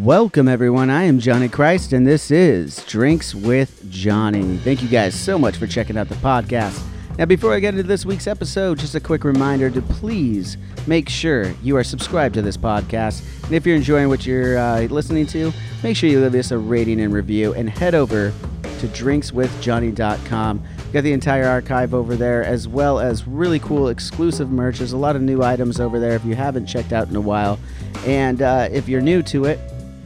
Welcome, everyone. I am Johnny Christ, and this is Drinks with Johnny. Thank you guys so much for checking out the podcast. Now, before I get into this week's episode, just a quick reminder to please make sure you are subscribed to this podcast. And if you're enjoying what you're uh, listening to, make sure you leave us a rating and review and head over to drinkswithjohnny.com. Got the entire archive over there, as well as really cool exclusive merch. There's a lot of new items over there if you haven't checked out in a while. And uh, if you're new to it,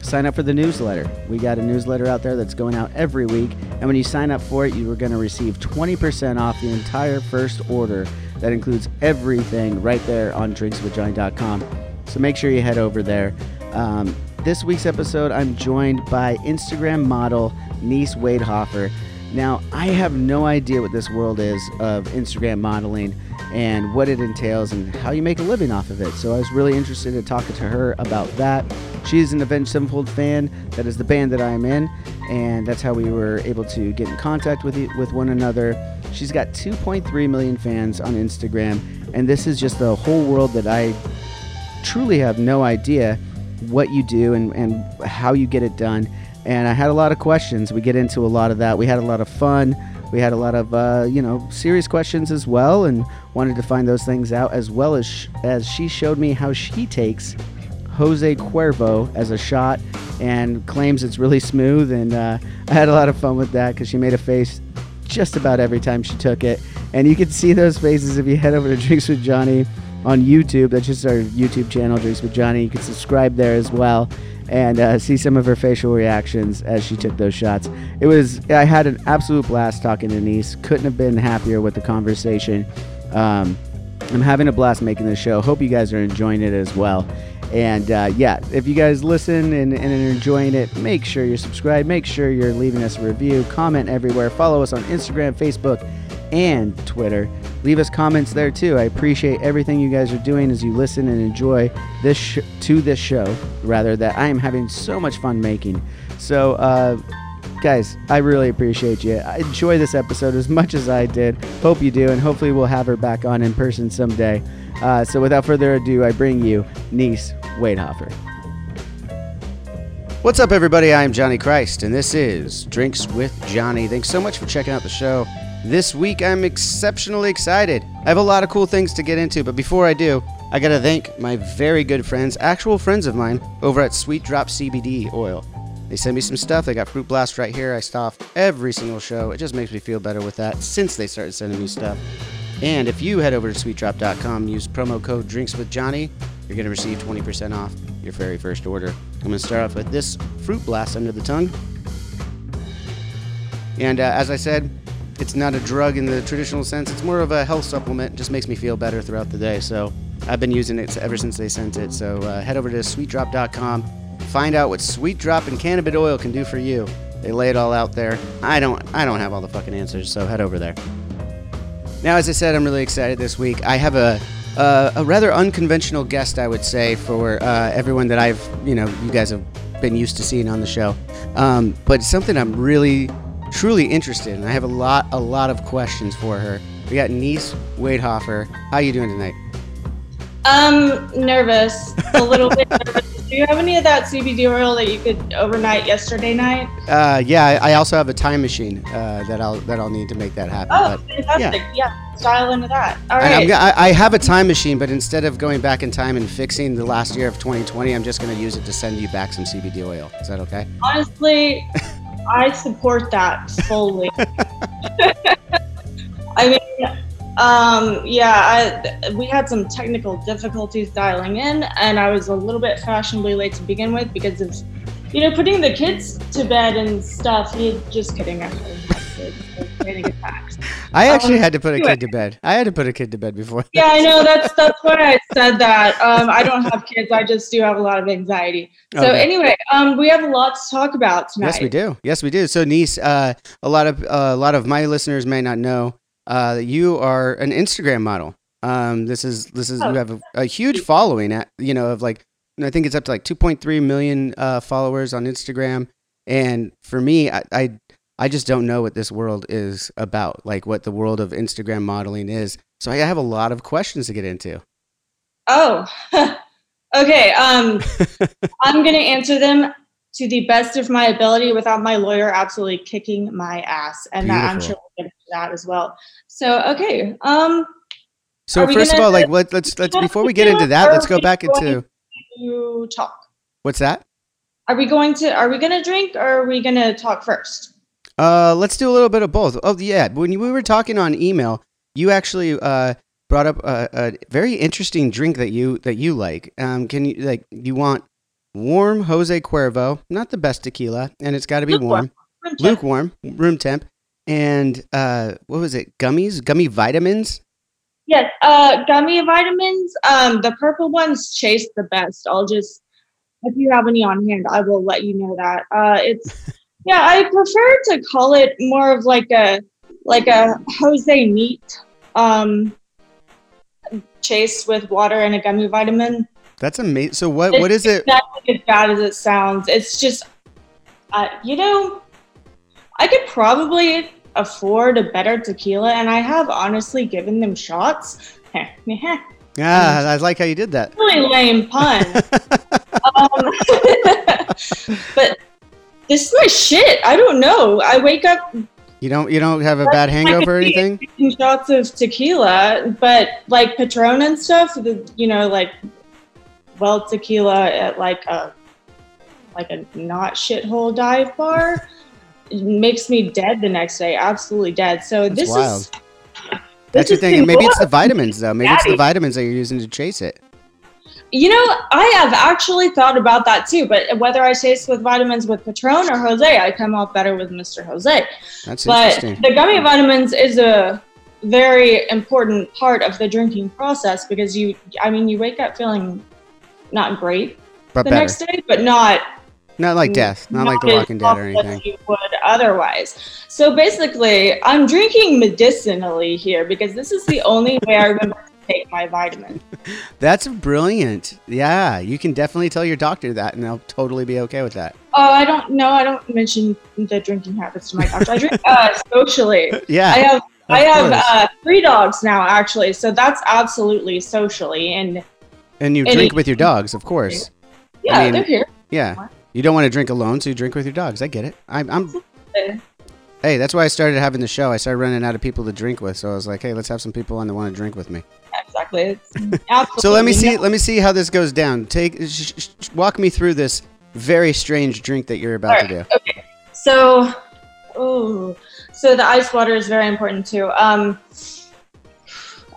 sign up for the newsletter. We got a newsletter out there that's going out every week, and when you sign up for it, you are going to receive 20% off the entire first order. That includes everything right there on drinkswithjohnny.com. So make sure you head over there. Um, this week's episode, I'm joined by Instagram model Niece Waidhofer. Now, I have no idea what this world is of Instagram modeling and what it entails and how you make a living off of it. So I was really interested in talking to her about that. She's an Avenged Sevenfold fan. That is the band that I'm in, and that's how we were able to get in contact with with one another. She's got 2.3 million fans on Instagram, and this is just the whole world that I truly have no idea what you do and, and how you get it done. And I had a lot of questions. We get into a lot of that. We had a lot of fun. We had a lot of uh, you know serious questions as well, and wanted to find those things out as well as sh- as she showed me how she takes Jose Cuervo as a shot and claims it's really smooth. And uh, I had a lot of fun with that because she made a face just about every time she took it, and you can see those faces if you head over to Drinks with Johnny on YouTube. That's just our YouTube channel, Drinks with Johnny. You can subscribe there as well and uh, see some of her facial reactions as she took those shots. It was I had an absolute blast talking to Niece. Couldn't have been happier with the conversation. Um, I'm having a blast making this show. Hope you guys are enjoying it as well. And uh, yeah, if you guys listen and, and are enjoying it, make sure you're subscribed. Make sure you're leaving us a review. Comment everywhere. Follow us on Instagram, Facebook, and Twitter. Leave us comments there too. I appreciate everything you guys are doing as you listen and enjoy this sh- to this show. Rather, that I am having so much fun making. So, uh, guys, I really appreciate you. I enjoy this episode as much as I did. Hope you do, and hopefully we'll have her back on in person someday. Uh, so, without further ado, I bring you Niece Waidhofer. What's up, everybody? I'm Johnny Christ, and this is Drinks with Johnny. Thanks so much for checking out the show. This week, I'm exceptionally excited. I have a lot of cool things to get into, but before I do, I gotta thank my very good friends, actual friends of mine, over at Sweet Drop CBD Oil. They sent me some stuff. They got Fruit Blast right here. I stop every single show. It just makes me feel better with that since they started sending me stuff. And if you head over to sweetdrop.com, use promo code Drinks with Johnny, you're going to receive 20% off your very first order. I'm going to start off with this Fruit Blast under the tongue. And uh, as I said, it's not a drug in the traditional sense. It's more of a health supplement. Just makes me feel better throughout the day. So I've been using it ever since they sent it. So uh, head over to sweetdrop.com. Find out what Sweet Drop and cannabis oil can do for you. They lay it all out there. I don't I don't have all the fucking answers, so head over there. Now, as I said, I'm really excited this week. I have a uh, a rather unconventional guest, I would say, for uh, everyone that I've you know you guys have been used to seeing on the show. Um, but something I'm really truly interested in. I have a lot a lot of questions for her. We got Niece Waidhofer. How you doing tonight? Um, nervous, a little bit nervous. Do you have any of that CBD oil that you could overnight yesterday night? Uh, yeah, I also have a time machine uh, that I'll that I'll need to make that happen. Oh, but- fantastic! Yeah. style into that. All And I'm I, I have a time machine, but instead of going back in time and fixing the last year of 2020, I'm just going to use it to send you back some CBD oil. Is that okay? Honestly, I support that fully. I mean, Um, yeah, I, we had some technical difficulties dialing in, and I was a little bit fashionably late to begin with because of, you know, putting the kids to bed and stuff. Just kidding. I really have kids, panic attacks. I actually Um, had to put a kid to bed. I had to put a kid to bed before. Yeah, I know. That's that's why I said that. Um, I don't have kids. I just do have a lot of anxiety. So Okay. anyway, um, we have a lot to talk about tonight. Yes, we do. Yes, we do. So, niece, uh, a lot of uh, a lot of my listeners may not know uh, that you are an Instagram model. Um, this is this is Oh. you have a, a huge following. At you know of like I think it's up to like 2.3 million uh, followers on Instagram. And for me, I, I I just don't know what this world is about, like what the world of Instagram modeling is. So I have a lot of questions to get into. Oh, okay. Um, I'm gonna answer them to the best of my ability without my lawyer absolutely kicking my ass, and that, I'm sure we'll get into that as well. So, okay. Um, So first of all, like let, let's let's before we get into that, let's go back into to talk. what's that? Are we going to? Are we gonna drink, or are we gonna talk first? Uh, let's do a little bit of both. Oh, yeah. When you- we were talking on email, you actually uh, brought up a, a very interesting drink that you that you like. Um, can you like you want warm Jose Cuervo, not the best tequila, and it's got to be Lukewarm. warm, Room lukewarm, room temp, and uh, what was it? Gummies, gummy vitamins. Yes, uh, gummy vitamins. Um, the purple ones chase the best. I'll just, if you have any on hand, I will let you know that. Uh, it's, yeah, I prefer to call it more of like a, like a Jose meat um, chase with water and a gummy vitamin. That's amazing. So what what is it? Exactly as bad as it sounds. It's just, uh, you know, I could probably afford a better tequila, and I have honestly given them shots. Ah, I like how you did that. really lame pun. um, but this is my shit. I don't know. I wake up You don't you don't have a bad hangover or anything? shots of tequila, but like Patron and stuff, the, you know, like well tequila at like a like a not shithole dive bar it makes me dead the next day, absolutely dead. So That's this wild. is That's this your thing. Maybe it's the vitamins though. Maybe it's the vitamins that you're using to chase it. You know, I have actually thought about that too, but whether I taste with vitamins with Patron or Jose, I come off better with Mr. Jose. That's interesting. But interesting. the gummy vitamins is a very important part of the drinking process because you, I mean, you wake up feeling not great But the better. next day, but not Not like death. Not like The Walking Dead or anything. You would otherwise. So basically, I'm drinking medicinally here because this is the only way I remember take my vitamins. That's brilliant. Yeah, you can definitely tell your doctor that, and they'll totally be okay with that. Oh, I don't know. I don't mention the drinking habits to my doctor. I drink uh, socially. Yeah, I have I have uh, three dogs now, actually. So that's absolutely socially, and and you drink with your dogs, of course. yeah, mean- they're here. Yeah, you don't want to drink alone, so you drink with your dogs. I get it. I'm, I'm. Hey, that's why I started having the show. I started running out of people to drink with, so I was like, hey, let's have some people on that want to drink with me. Absolutely So let me see. no- Let me see how this goes down. Take, sh- sh- walk me through this very strange drink that you're about to do. Okay. So, oh, so the ice water is very important too. Um,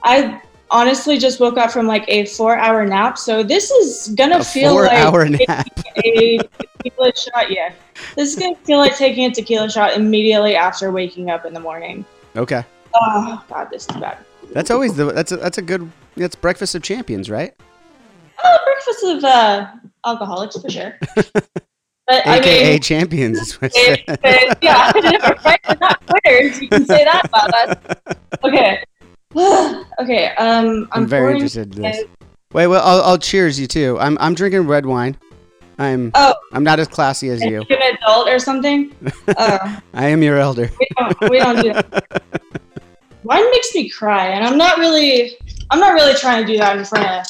I honestly just woke up from like a four-hour nap, so this is gonna A feel like four-hour nap. a tequila shot. Yeah, this is gonna feel like taking a tequila shot immediately after waking up in the morning. Okay, Oh God, this is bad. That's always the. That's a, that's a good. That's breakfast of champions, right? Oh, breakfast of uh, alcoholics for sure. But I AKA mean, champions. is what it- it yeah, not quitters. You can say that about us. Okay. okay. Um, I'm, I'm very interested in this. Wait, well, I'll, I'll cheers you too. I'm I'm drinking red wine. I'm Oh. I'm not as classy as you. you an adult or something? Uh, I am your elder. we don't. We don't do that. Wine makes me cry, and I'm not really. I'm not really trying to do that in front of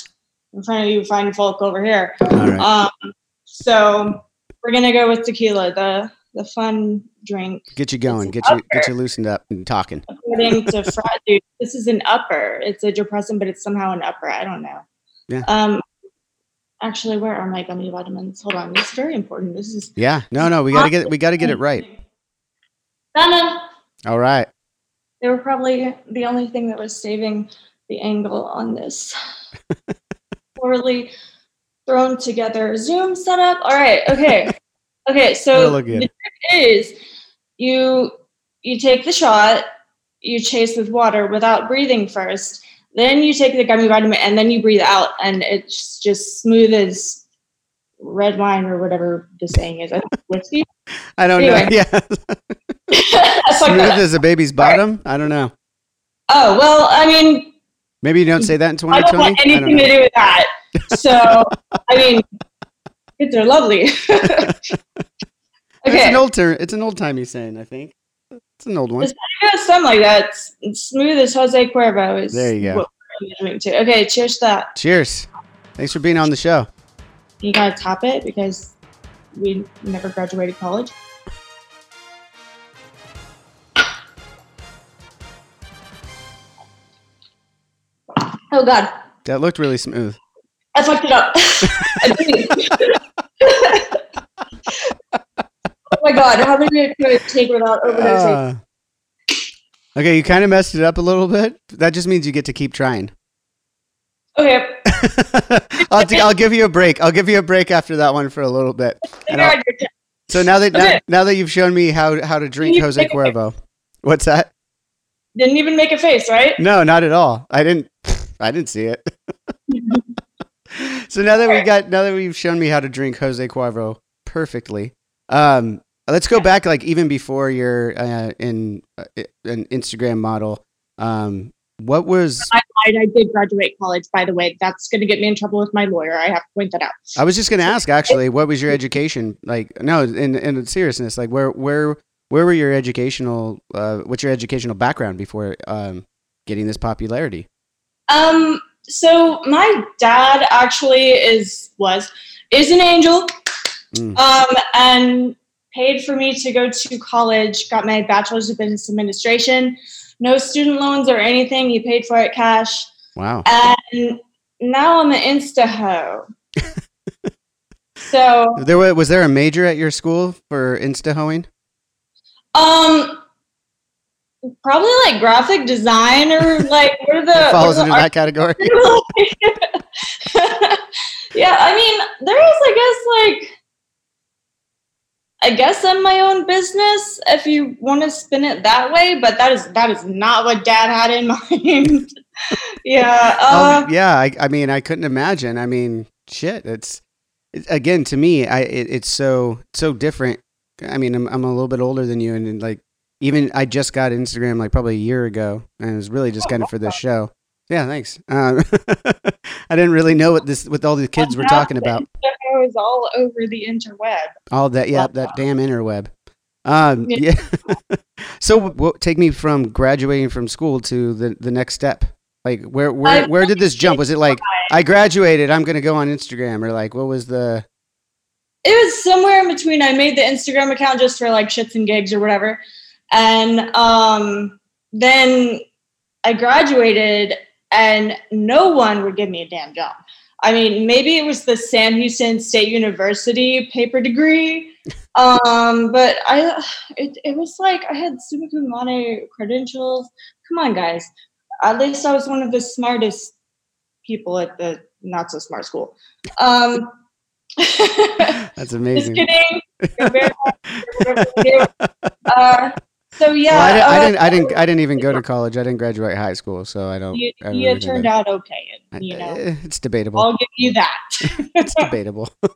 in front of you fine folk over here. Right. Um, so we're gonna go with tequila, the the fun drink. Get you going. Get you get you loosened up and talking. According to Frat Dude, this is an upper. It's a depressant, but it's somehow an upper. I don't know. Yeah. Um. Actually, where are my gummy vitamins? Hold on. This is very important. This is. Yeah. No, no. We gotta get we gotta get it right. Donna. All right. They were probably the only thing that was saving the angle on this poorly thrown together Zoom setup. All right, okay, okay. So the trick is you you take the shot, you chase with water without breathing first. Then you take the gummy vitamin and then you breathe out, and it's just smooth as red wine or whatever the saying is. I think whiskey. I don't Anyway. know. Yeah, smooth as a baby's bottom. I don't know. Oh well, I mean, Maybe you don't say that in 2020. I don't 2020. want anything to do with that. So, I mean, kids are lovely. It's okay, an old term. It's an old timey saying. I think it's an old one. It's- something like that. It's, it's smooth as Jose Cuervo is. There you go. what we're doing too. Okay, cheers to that. Cheers. Thanks for being on the show. You gotta top it because we never graduated college. Oh God, That looked really smooth. I fucked it up. Oh my God, how many could I take without overdosing? Uh, okay, you kind of messed it up a little bit. That just means you get to keep trying. Okay, I'll, t- I'll give you a break. I'll give you a break after that one for a little bit. And I'll- out your t- so now that now, Okay. now that you've shown me how how to drink Jose Cuervo, what's that? didn't even make a face, right? No, not at all. I didn't. I didn't see it. so now that we got now that we've shown me how to drink Jose Cuervo perfectly, um, let's go back like even before you're uh, in uh, an Instagram model. Um, what was I lied. I did graduate college, by the way. That's going to get me in trouble with my lawyer. I have to point that out. I was just going to ask actually, what was your education like? No, in in seriousness, like where where where were your educational? Uh, what's your educational background before um, getting this popularity? Um, so my dad actually is was is an angel, Mm. um, and paid for me to go to college. Got my bachelor's of business administration. No student loans or anything. You paid for it cash. Wow. And now I'm an insta ho. so There was, was there a major at your school for insta hoeing? um probably like graphic design or like what are the It falls into that category. yeah, I mean, there is, I guess, like, I guess I'm my own business if you want to spin it that way, but that is that is not what Dad had in mind. yeah, uh, Um, yeah, I, I mean, I couldn't imagine. I mean, shit. It's it, again to me, I it, it's so so different. I mean, I'm I'm a little bit older than you, and, and, like even I just got Instagram like probably a year ago, and it was really just kind of for this show. Yeah, thanks. Um, I didn't really know what this what all the kids were talking about. I was all over the interweb. All that, yeah, that damn interweb. Um, Yeah. yeah. so, take me from graduating from school to the the next step. Like, where where where did this jump? Was it like I graduated, I'm gonna go on Instagram, or like what was the? It was somewhere in between. I made the Instagram account just for like shits and gigs or whatever, and um, then I graduated, and no one would give me a damn job. I mean, maybe it was the Sam Houston State University paper degree, um, but I it, it was like I had summa cum laude credentials. Come on, guys. At least I was one of the smartest people at the not so smart school. Um, That's just amazing. kidding. You're very whatever you do. Uh, so yeah, Well, I, didn't, I uh, didn't. I didn't. I didn't even go to college. I didn't graduate high school, so I don't. you, I don't you really turned out okay. You know, Eh, it's debatable. I'll give you that. it's debatable.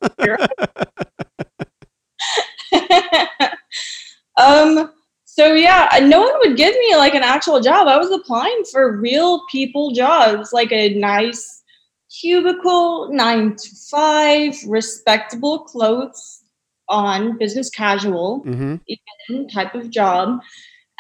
um. So yeah, uh, no one would give me like an actual job. I was applying for real people jobs, like a nice cubicle, nine to five, respectable clothes on, business casual. mm-hmm. type of job.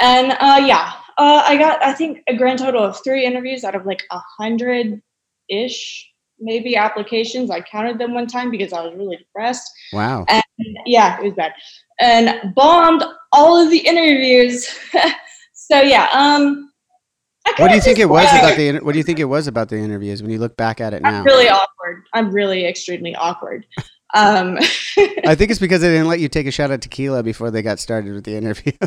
And uh, yeah, uh, I got I think a grand total of three interviews out of like a hundred ish maybe applications. I counted them one time because I was really depressed. Wow. And yeah, it was bad. And bombed all of the interviews. so yeah, um What do you think it was like- about the? What do you think it was about the interviews when you look back at it now? I'm really awkward. I'm really extremely awkward. Um I think it's because they didn't let you take a shot at tequila before they got started with the interview.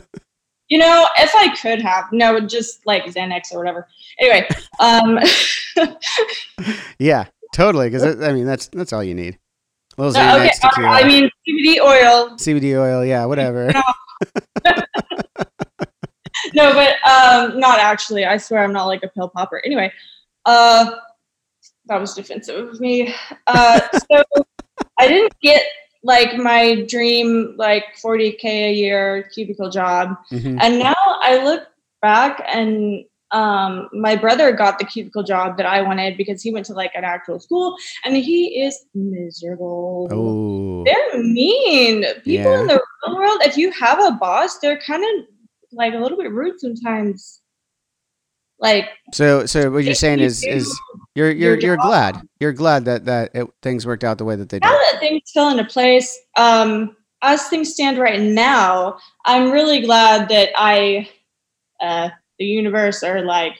You know, if I could have, no, just like Xanax or whatever. Anyway, um, Yeah, totally. Because I mean, that's that's all you need. A little no, okay, Xanax, tequila, I mean CBD oil. CBD oil. Yeah, whatever. No, but um, not actually. I swear I'm not like a pill popper. Anyway, uh, that was defensive of me. Uh, so I didn't get like my dream like 40k a year cubicle job, Mhm. and now I look back and um my brother got the cubicle job that I wanted because he went to like an actual school and he is miserable. Oh, They're mean. People Yeah. in the real world, if you have a boss, they're kind of like a little bit rude sometimes. Like so so what you're saying is is you're your you're you're glad you're glad that that it, things worked out the way that they now did. that things fell into place, um, as things stand right now, I'm really glad that I, uh, the universe, or like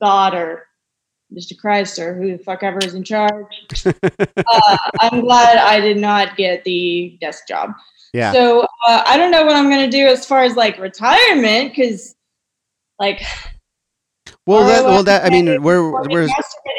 God, or Mr. Christ, or who the fuck ever is in charge. uh, I'm glad I did not get the desk job. Yeah. So uh, I don't know what I'm gonna do as far as like retirement, because like well, that well that I mean 401k we're we're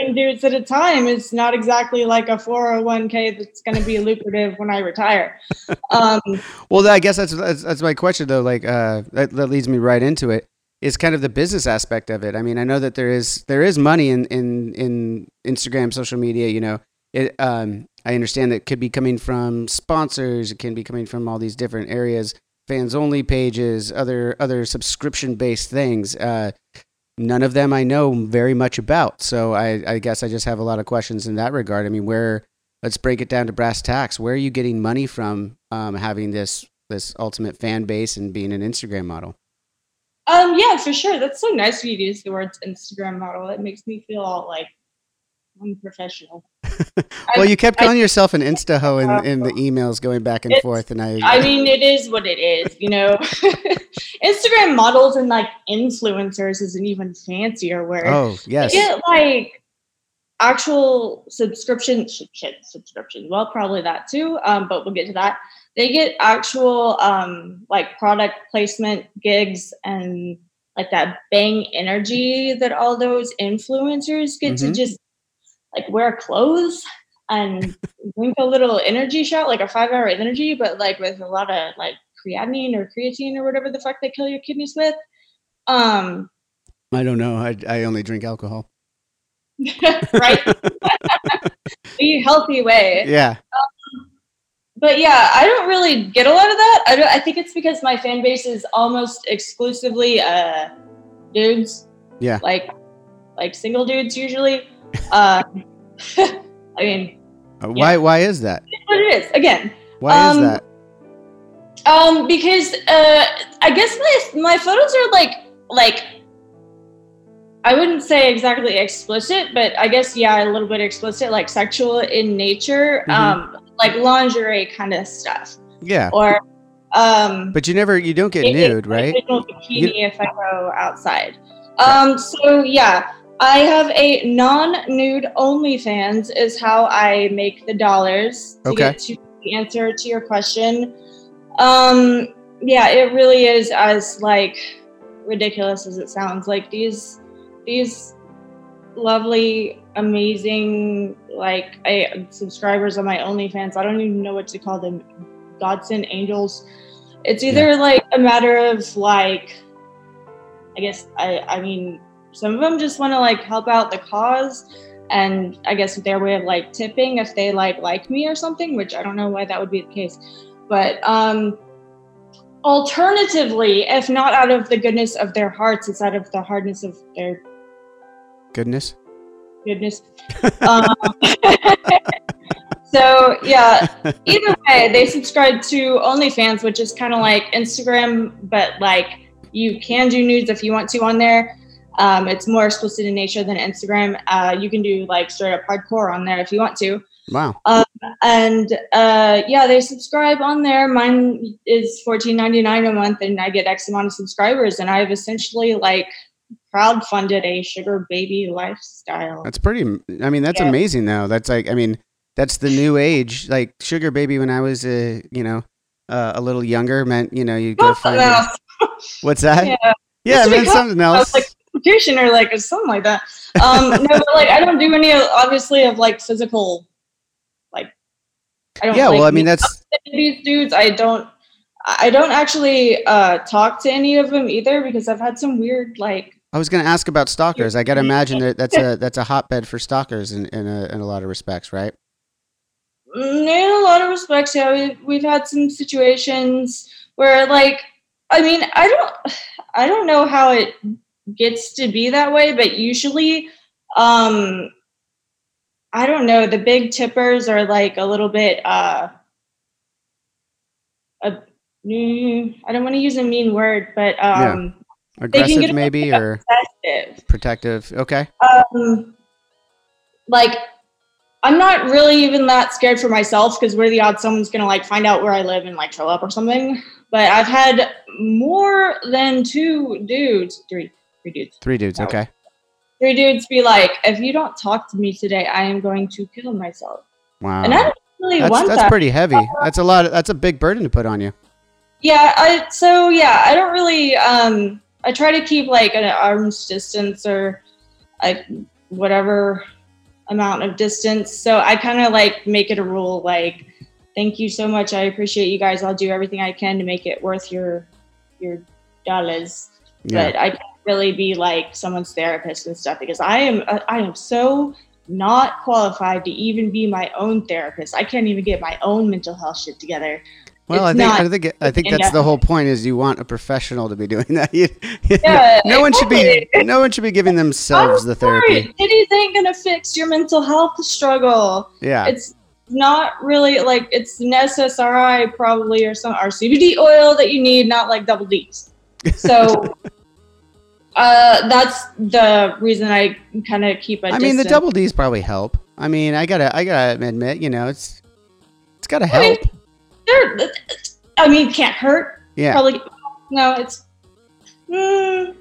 masturbating dudes at a time is not exactly like a 401k that's going to be lucrative when I retire. Um, Well, I guess that's, that's that's my question though. Like uh, that, that leads me right into it. Is kind of the business aspect of it. I mean, I know that there is there is money in in in Instagram, social media. You know, it. Um, I understand that it could be coming from sponsors. It can be coming from all these different areas, fans only pages, other other subscription based things. Uh, none of them I know very much about. So I, I guess I just have a lot of questions in that regard. I mean, where let's break it down to brass tacks. Where are you getting money from um, having this this ultimate fan base and being an Instagram model? um, yeah, for sure. That's so nice of you to use the words Instagram model. It makes me feel all like unprofessional. well, you kept I- calling yourself an insta ho in, in the emails going back and forth, and I, I mean, it is what it is, you know. Instagram models and like influencers is an even fancier word. oh yes, They get like actual subscription sh- shit subscription. Well, probably that too. Um, but we'll get to that. They get actual um like product placement gigs and like that bang energy that all those influencers get to Mhm. just like wear clothes and drink a little energy shot, like a five hour energy, but like with a lot of like creatinine or creatine or whatever the fuck they kill your kidneys with. Um, I don't know. I I only drink alcohol. right? the healthy way. Yeah, But yeah, I don't really get a lot of that. I, don't, I think it's because my fan base is almost exclusively uh, dudes. Yeah. Like, like single dudes usually. Uh, I mean, Uh, why why is that? it's what it is. Again, Why is Um, that? Um, because uh, I guess my my photos are like like I wouldn't say exactly explicit, but I guess yeah, a little bit explicit, like sexual in nature, Mhm. um, like lingerie kind of stuff, Yeah, or um, but you never you don't get nude, right? bikini if I go outside. Um, so yeah, I have a non-nude OnlyFans is how I make the dollars. To Okay. Get to the answer to your question. Um, yeah, it really is as like ridiculous as it sounds. Like these these lovely, amazing like I, subscribers on my OnlyFans. I don't even know what to call them. Godsend angels. It's either like a matter of like, I guess I I mean some of them just want to like help out the cause, and I guess their way of like tipping if they like like me or something, which I don't know why that would be the case, but um. Alternatively, if not out of the goodness of their hearts, it's out of the hardness of their Goodness. goodness. Um, so yeah, either way, they subscribe to OnlyFans, which is kind of like Instagram, but like you can do nudes if you want to on there. Um, it's more explicit in nature than Instagram. Uh, you can do like straight up hardcore on there if you want to. Wow. And uh, yeah, they subscribe on there. Mine is fourteen ninety nine a month, and I get X amount of subscribers. And I've essentially like crowdfunded a sugar baby lifestyle. That's pretty. I mean, that's Yeah. amazing though. That's like, I mean, that's the new age. Like sugar baby when I was, uh, you know, uh, a little younger meant, you know, you go find. What's that? Yeah. Yeah, man, because something else. like nutrition or like something like that. Um, no, but like I don't do any obviously of like physical, like I don't. yeah, well, I mean, that's these dudes. I don't. I don't actually uh, talk to any of them either because I've had some weird like. I was going to ask about stalkers. I got to imagine that that's a that's a hotbed for stalkers in in a, in a lot of respects, right? Mm, In a lot of respects, yeah, we've we've had some situations where, like, I mean, I don't, I don't know how it gets to be that way, but usually, um, I don't know. The big tippers are like a little bit, uh, a, I don't want to use a mean word, but um, can Aggressive, maybe, or sensitive. protective. Okay. um, like I'm not really even that scared for myself because we're the odds someone's gonna like find out where I live and like show up or something. But I've had more than two dudes, three, three dudes, Three dudes. Okay. three dudes be like, if you don't talk to me today, I am going to kill myself. Wow. And I don't really That's want that's that. pretty heavy. That's a lot. Of, that's a big burden to put on you. Yeah, I so yeah, I don't really um I try to keep like an arm's distance or like whatever amount of distance. So I kind of like make it a rule like thank you so much. I appreciate you guys. I'll do everything I can to make it worth your your dollars. Yeah. But I can't really be like someone's therapist and stuff because I am uh, I am so not qualified to even be my own therapist. I can't even get my own mental health shit together. Well, I think I think I think that's the whole point. Is you want a professional to be doing that. You- Yeah, no one should be. No one should be giving themselves the therapy. Sorry, titties ain't gonna fix your mental health struggle. Yeah. It's not really like it's an SSRI probably or some or CBD oil that you need, not like double D's. So uh, that's the reason I kind of keep a I mean, the distance. double D's probably help. I mean, I gotta, I gotta admit, you know, it's, it's gotta I mean, help. They're- I mean, can't hurt. Yeah. Probably no. It's mm,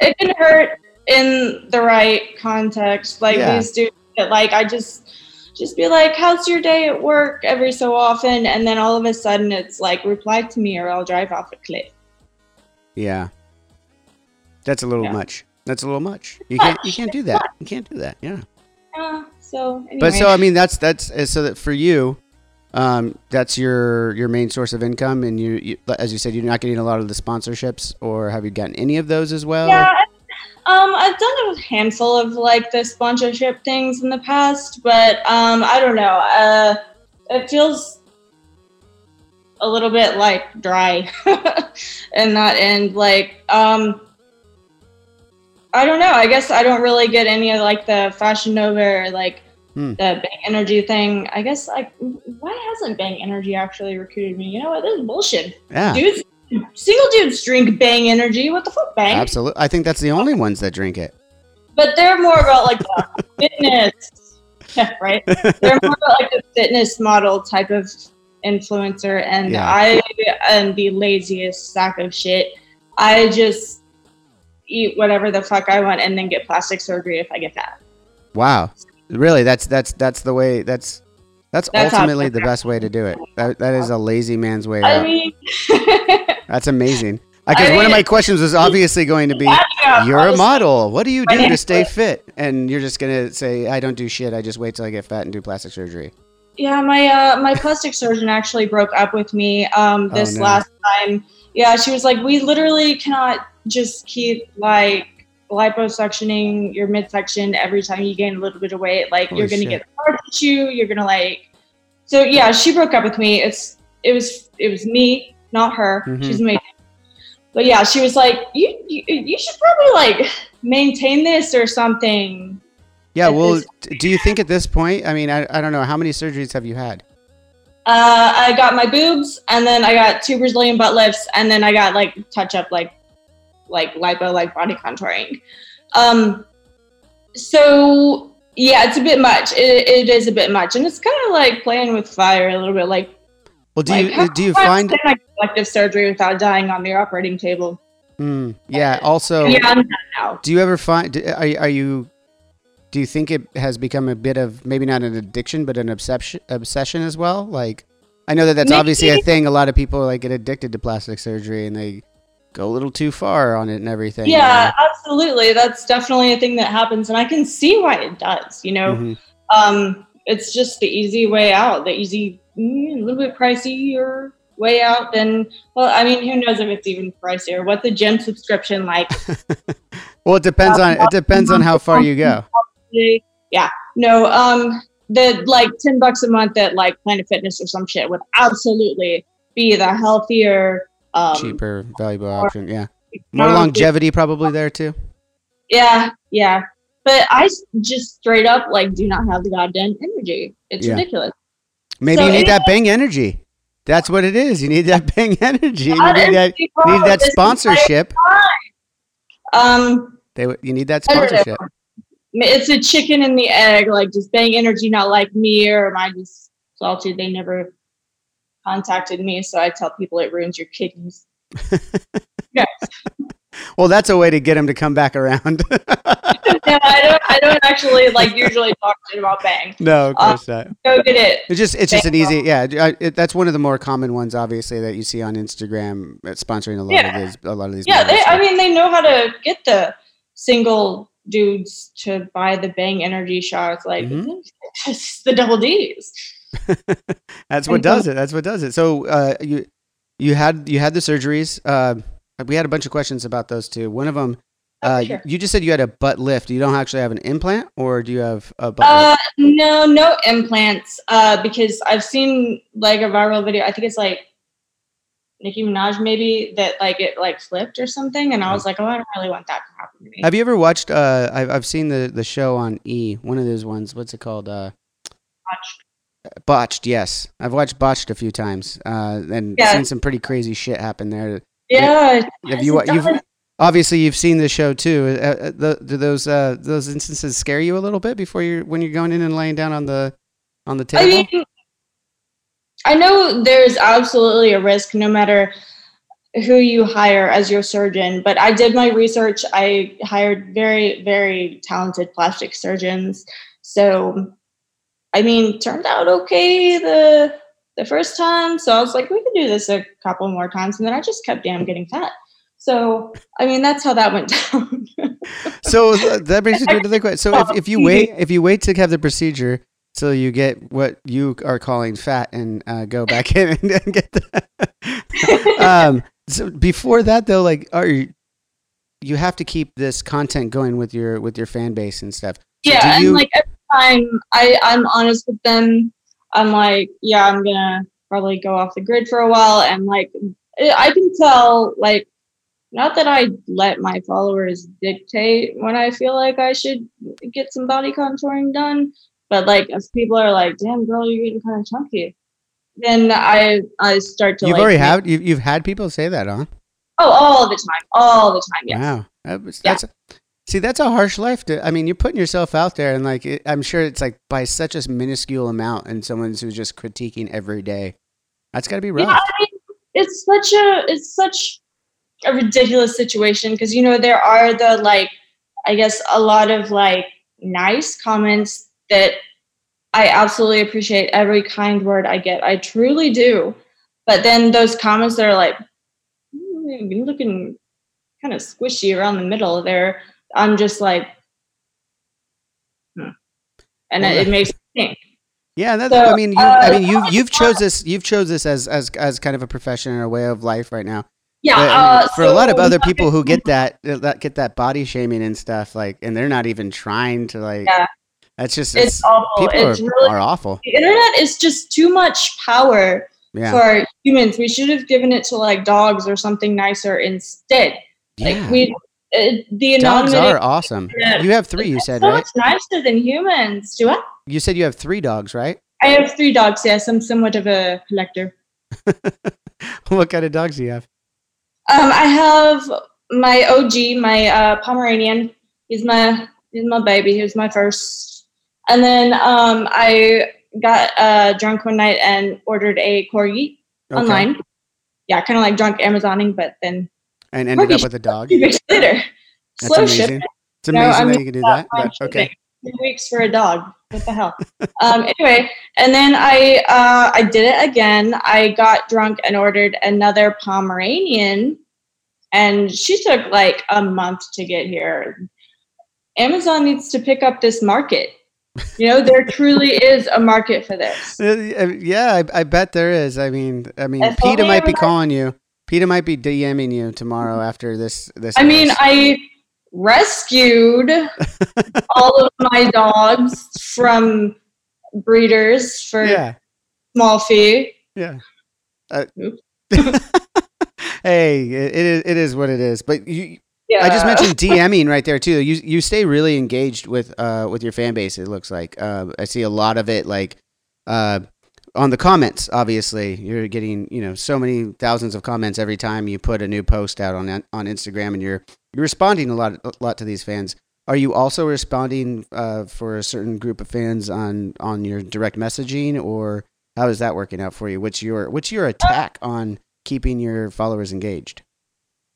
it can hurt in the right context. Like Yeah. these dudes that like I just just be like, "How's your day at work?" every so often, and then all of a sudden it's like, "Reply to me, or I'll drive off a cliff." Yeah. That's a little Yeah. much. That's a little much. You can't, you can't do that. You can't do that. Yeah. Uh, so anyway. But so I mean, that's that's uh, so that for you, um, that's your your main source of income, and you, you as you said, you're not getting a lot of the sponsorships, or have you gotten any of those as well? Yeah, um, I've done a handful of like the sponsorship things in the past, but um, I don't know. Uh, it feels a little bit like dry in that end. Like, um, I don't know. I guess I don't really get any of like the Fashion Nova or like Hmm. the Bang Energy thing. I guess like why hasn't Bang Energy actually recruited me? You know what? This is bullshit. Yeah. Dudes, single dudes drink Bang Energy. What the fuck, Bang? Absolutely. I think that's the only ones that drink it. but they're more about like the fitness, yeah, right? They're more about like the fitness model type of influencer, and Yeah. I am the laziest sack of shit. I just eat whatever the fuck I want and then get plastic surgery if I get fat. Wow. Really, that's that's that's the way. That's that's, That's ultimately the best way to do it. That, that is a lazy man's way I out. mean, That's amazing. Because I one of my questions was obviously going to be, yeah, "You're a model. What do you do to stay fit?" And you're just gonna say, "I don't do shit. I just wait till I get fat and do plastic surgery." Yeah, my uh, my plastic surgeon actually broke up with me um, Oh, this no. last time. Yeah, she was like, we literally cannot just keep like liposuctioning your midsection every time you gain a little bit of weight. Like Holy you're gonna shit. get hard tissue. You're gonna like. So yeah, she broke up with me. It's it was it was me, not her. Mhm. She's amazing. But yeah, she was like, you, you you should probably like maintain this or something. Yeah. At Well, do you think at this point? I mean, I, I don't know. How many surgeries have you had? Uh, I got my boobs, and then I got two Brazilian butt lifts, and then I got like touch up, like like lipo, like body contouring. Um, so yeah, it's a bit much. It, it is a bit much, and it's kind of like playing with fire a little bit. Like, Well, do like, you how do you find? elective surgery without dying on the operating table? Hmm, yeah. Also, yeah, I'm done now. do you ever find? Are are you? Do you think it has become a bit of maybe not an addiction, but an obsession obsession as well? Like, I know that that's Maybe- obviously a thing. A lot of people like get addicted to plastic surgery and they go a little too far on it and everything. you Yeah, absolutely. That's definitely a thing that happens, and I can see why it does. You know, know? Mhm. um, it's just the easy way out, the easy, mm, a little bit pricier way out. Then, well, I mean, who knows if it's even pricier? What's a gym subscription like? Well, it depends on it depends on how far you go. yeah, no, um, the like ten bucks a month at like Planet Fitness or some shit would absolutely be the healthier, um, Cheaper, valuable option. Yeah, more um, longevity probably there too. Yeah, yeah. But I just straight up like do not have the goddamn energy. It's Yeah. ridiculous. Maybe So you need that bang energy. That's what it is. You need that bang energy. You need that, you need that sponsorship. Um, They, you need that I don't know. sponsorship. it's a chicken and the egg. Like, does Bang Energy not like me, or am I just salty they never contacted me? So I tell people it ruins your kidneys. Well, that's a way to get him to come back around. yeah, I don't. I don't actually like usually talk about Bang. no, of Uh, course not. Go get it. It's just it's just an easy yeah. I- It, that's one of the more common ones, obviously, that you see on Instagram, uh, sponsoring a lot Yeah. of these a lot of these. Yeah, they. I mean, they know how to get the single dudes to buy the Bang Energy shots. Like Mhm. it's the double D's. That's what does it. That's what does it. So uh, you you had you had the surgeries. Uh, we had a bunch of questions about those too. One of them, Oh, uh, for sure. you just said you had a butt lift. You don't actually have an implant, or do you have a butt Uh, lift? no, no implants. Uh, because I've seen like a viral video. I think it's like Nicki Minaj, maybe that like it like flipped or something, and I was like, oh, I don't really want that to happen to me. Have you ever watched? Uh, I've I've seen the the show on E. One of those ones. What's it called? Uh, Botched. Yes, I've watched Botched a few times, uh, and Yeah. seen some pretty crazy shit happen there. yeah, Have you? You've obviously you've seen the show too. Uh, uh, the, do those uh, those instances scare you a little bit before you're when you're going in and laying down on the on the table? I mean, I know there's absolutely a risk no matter who you hire as your surgeon, but I did my research. I hired very, very talented plastic surgeons. So, I mean, turned out okay the the first time. So I was like, we could do this a couple more times, and then I just kept damn getting fat. So, I mean, that's how that went down. so uh, that brings me to another question. So if, if you wait if you wait to have the procedure till you get what you are calling fat and uh, go back in and, and get the um so before that though like are you you have to keep this content going with your with your fan base and stuff So yeah, do you- and like every time I I'm honest with them, I'm like, yeah, I'm gonna probably go off the grid for a while, and like eh, I can tell, like, not that I let my followers dictate when I feel like I should get some body contouring done, but like if people are like, damn girl, you're getting kind of chunky, then I I start to you've like already had you've, you've had people say that huh? Oh all the time, all the time, yes. Wow, that was, Yeah. that's see, that's a harsh life. To I mean, you're putting yourself out there, and like it, I'm sure it's like by such a minuscule amount, and someone who's just critiquing every day. That's got to be rough. Yeah, I mean, it's such a it's such a ridiculous situation because you know there are the like I guess a lot of like nice comments that I absolutely appreciate every kind word I get. I truly do. But then those comments that are like "Mm, you're looking kind of squishy around the middle there, I'm just like hmm. and Well, it, it makes me think. Yeah, that, So, I mean, you, uh, I mean, you you've chose this, you've chose this as as as kind of a profession or a way of life right now. Yeah, But, uh, for a lot of other people who get that that get that body shaming and stuff, like, and they're not even trying to like. Yeah. That's just It's it's, awful. people It's are, really are awful. the internet is just too much power Yeah, for humans. We should have given it to like dogs or something nicer instead. Like yeah. we, uh, the Dogs are awesome. You have three, you said, so right? much nicer than humans. Do I? You said you have three dogs, right? I have three dogs. Yes, I'm somewhat of a collector. what kind of dogs do you have? Um, I have my OG, my uh, Pomeranian. He's my he's my baby. He was my first. And then um, I got uh, drunk one night and ordered a corgi Okay. online. Yeah, kind of like drunk Amazoning, but then and ended up with a dog. two weeks later, That's slow ship. amazing. It's No, amazing I that you can do that. But, okay. shipping. weeks for a dog. What the hell? um, anyway, and then I uh, I did it again. I got drunk and ordered another Pomeranian, and she took like a month to get here. Amazon needs to pick up this market. You know, there truly is a market for this. Uh, Yeah, I, I bet there is. I mean, I mean, If PETA might be calling you. PETA might be DMing you tomorrow after this. This. I mean. I rescued all of my dogs from breeders for yeah, small fee. yeah. Uh, hey, it, it is. It is what it is. But you, Yeah. I just mentioned DMing right there too. You you stay really engaged with uh with your fan base. It looks like uh, I see a lot of it like uh on the comments. Obviously, you're getting you know so many thousands of comments every time you put a new post out on on Instagram, and you're you're responding a lot a lot to these fans. Are you also responding uh, for a certain group of fans on on your direct messaging, or how is that working out for you? What's your what's your attack on keeping your followers engaged?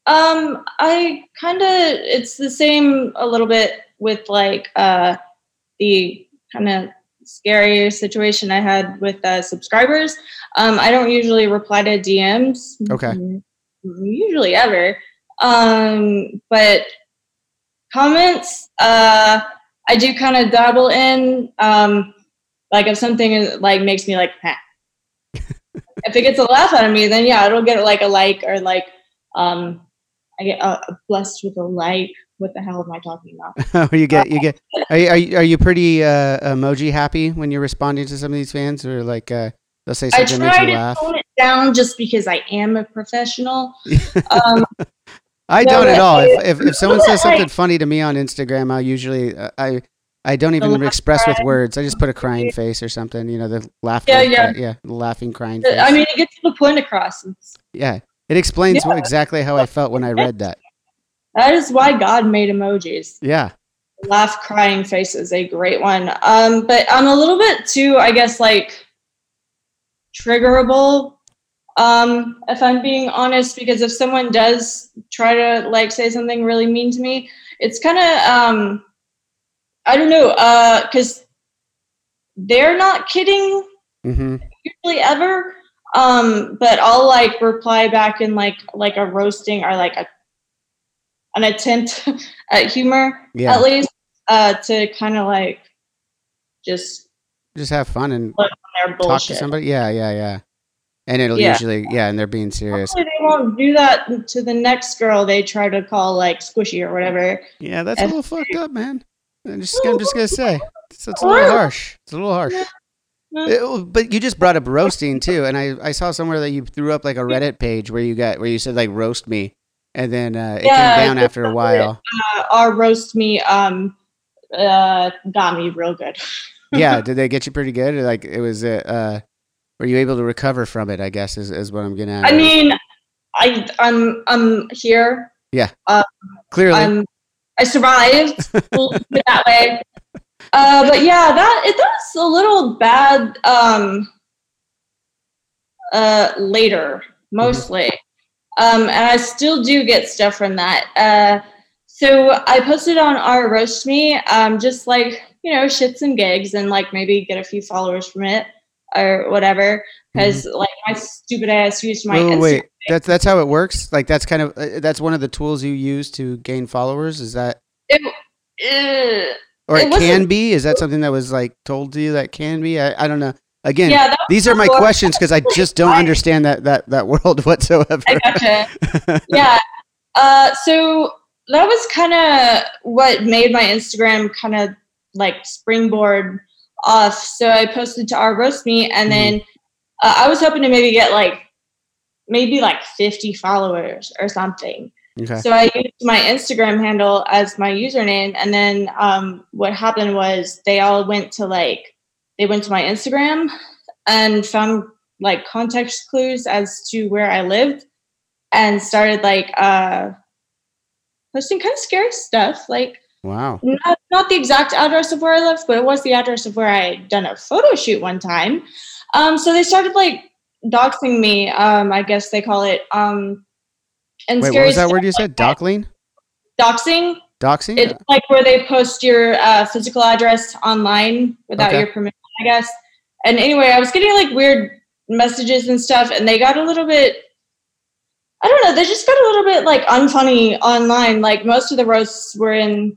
Um, I kind of it's the same a little bit with like uh the kind of scary situation I had with uh, subscribers. Um, I don't usually reply to DMs. Okay. Usually ever. Um, but comments, uh, I do kind of dabble in. Um, like if something like makes me like, if it gets a laugh out of me, then yeah, it'll get like a like or like um I get uh, blessed with a like. What the hell am I talking about? Oh, you get you get. Are you, are you, are you pretty uh, emoji happy when you're responding to some of these fans, or like uh, they'll say something that makes try to laugh? tone it down just because I am a professional. Um, I No, don't at all. I- If, if, if someone says I- something funny to me on Instagram, I'll usually uh, I I don't even express with words. I just put a crying face or something. You know, the laughter. Yeah, yeah. yeah, the laughing crying face. I mean, it gets the point across. It's, yeah, it explains Yeah. what, exactly how I felt when I read that. That is why God made emojis. Yeah. Laugh crying face is a great one. Um, but I'm a little bit too, I guess, like triggerable. Um, if I'm being honest, because if someone does try to like say something really mean to me, it's kind of um, I don't know, uh, because they're not kidding hmm usually ever. Um, but I'll like reply back in like like a roasting or like a an attempt at humor Yeah. at least uh to kind of like just Just have fun and talk to somebody. Yeah, yeah, yeah. And it'll Yeah. usually yeah, and they're being serious. Hopefully they won't do that to the next girl they try to call like squishy or whatever. Yeah, that's a little fucked up, man. I'm just, I'm just gonna say, it's, it's a little harsh. It's a little harsh. It- but you just brought up roasting too, and I, I saw somewhere that you threw up like a Reddit page where you got where you said like roast me, and then uh, it Yeah, came down after a while. Uh, our roast me um uh got me real good. yeah, did they get you pretty good? Or, Like it was, uh, uh, were you able to recover from it? I guess is, is what I'm getting at. I mean, I I'm I'm here. Yeah, clearly, I'm I survived. we'll that way. Uh, but yeah, that it was a little bad um, uh, later, mostly. Um, and I still do get stuff from that. Uh, so I posted on our roast me, um, just like you know, shits and gigs, and like maybe get a few followers from it or whatever. Because like my stupid ass used my wait, wait, wait. That's that's how it works. Like that's kind of uh, that's one of the tools you use to gain followers. Is that Ugh. or It it, can be? Is that something that was like told to you that can be? I, I don't know. Again, yeah, these are my questions because I just don't understand that that that world whatsoever. I gotcha. yeah. Uh, so that was kind of what made my Instagram kind of like springboard off. So I posted to our roast me, and then uh, I was hoping to maybe get like maybe like 50 followers or something. okay. So I used my Instagram handle as my username, and then um, what happened was they all went to like they went to my Instagram and found like context clues as to where I lived, and started like uh, posting kind of scary stuff, like Wow. not not the exact address of where I lived, but it was the address of where I had done a photo shoot one time. Um, so they started like doxing me. Um, I guess they call it. Um, and Wait, what was that word you like said? Dockling? doxing Doxing? It's like where they post your uh, physical address online without Okay. your permission, I guess. And anyway, I was getting like weird messages and stuff, and they got a little bit. I don't know. They just got a little bit like unfunny online. Like most of the roasts were in,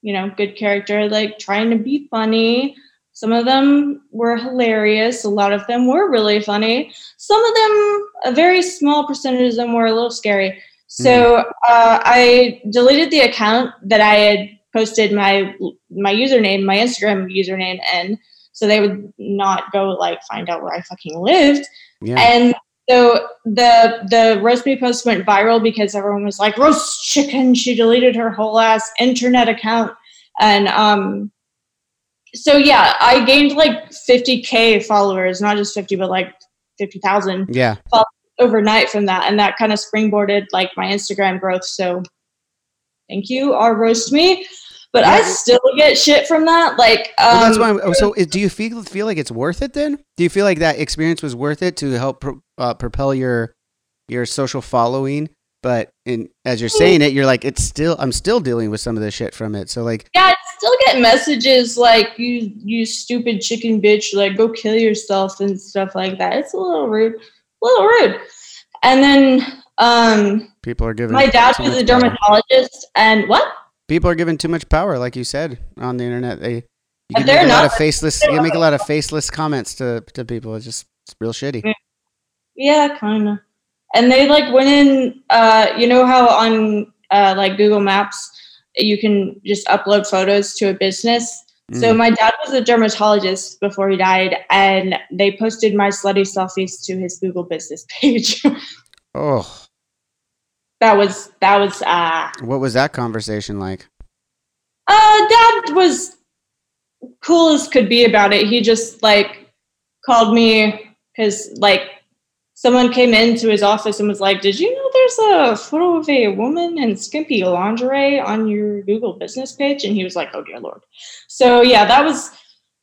you know, good character, like trying to be funny. Some of them were hilarious. A lot of them were really funny. Some of them, a very small percentage of them, were a little scary. So uh, I deleted the account that I had posted my my username, my Instagram username in, so they would not go like find out where I fucking lived. Yeah. And so the the roast me post went viral because everyone was like roast chicken. She deleted her whole ass internet account, and um, so yeah, I gained like 50k followers, not just 50, but like 50,000 yeah. overnight from that, and that kind of springboarded like my Instagram growth. So thank you, or roast me. But I still get shit from that. Like, um, Well, that's why. I'm, so, do you feel feel like it's worth it then? Do you feel like that experience was worth it to help pro, uh, propel your your social following? But in as you're saying it, you're like, it's still. I'm still dealing with some of the shit from it. So like, yeah, I still get messages like you, you stupid chicken bitch, like go kill yourself and stuff like that. It's a little rude, a little rude. And then um, people are giving my dad was a dermatologist, and what? People are given too much power, like you said on the internet. They you can make a lot of faceless. You can make a lot of faceless comments to to people. It's just it's real shitty. Yeah, kind of. And they like went in. Uh, you know how on uh, like Google Maps you can just upload photos to a business. So Mm. my dad was a dermatologist before he died, and they posted my slutty selfies to his Google business page. Oh, that was that was uh what was that conversation like? uh dad was cool as could be about it. He just like called me because like someone came into his office and was like, "Did you know there's a photo of a woman in skimpy lingerie on your Google business page?" And he was like, "Oh dear lord." So yeah, that was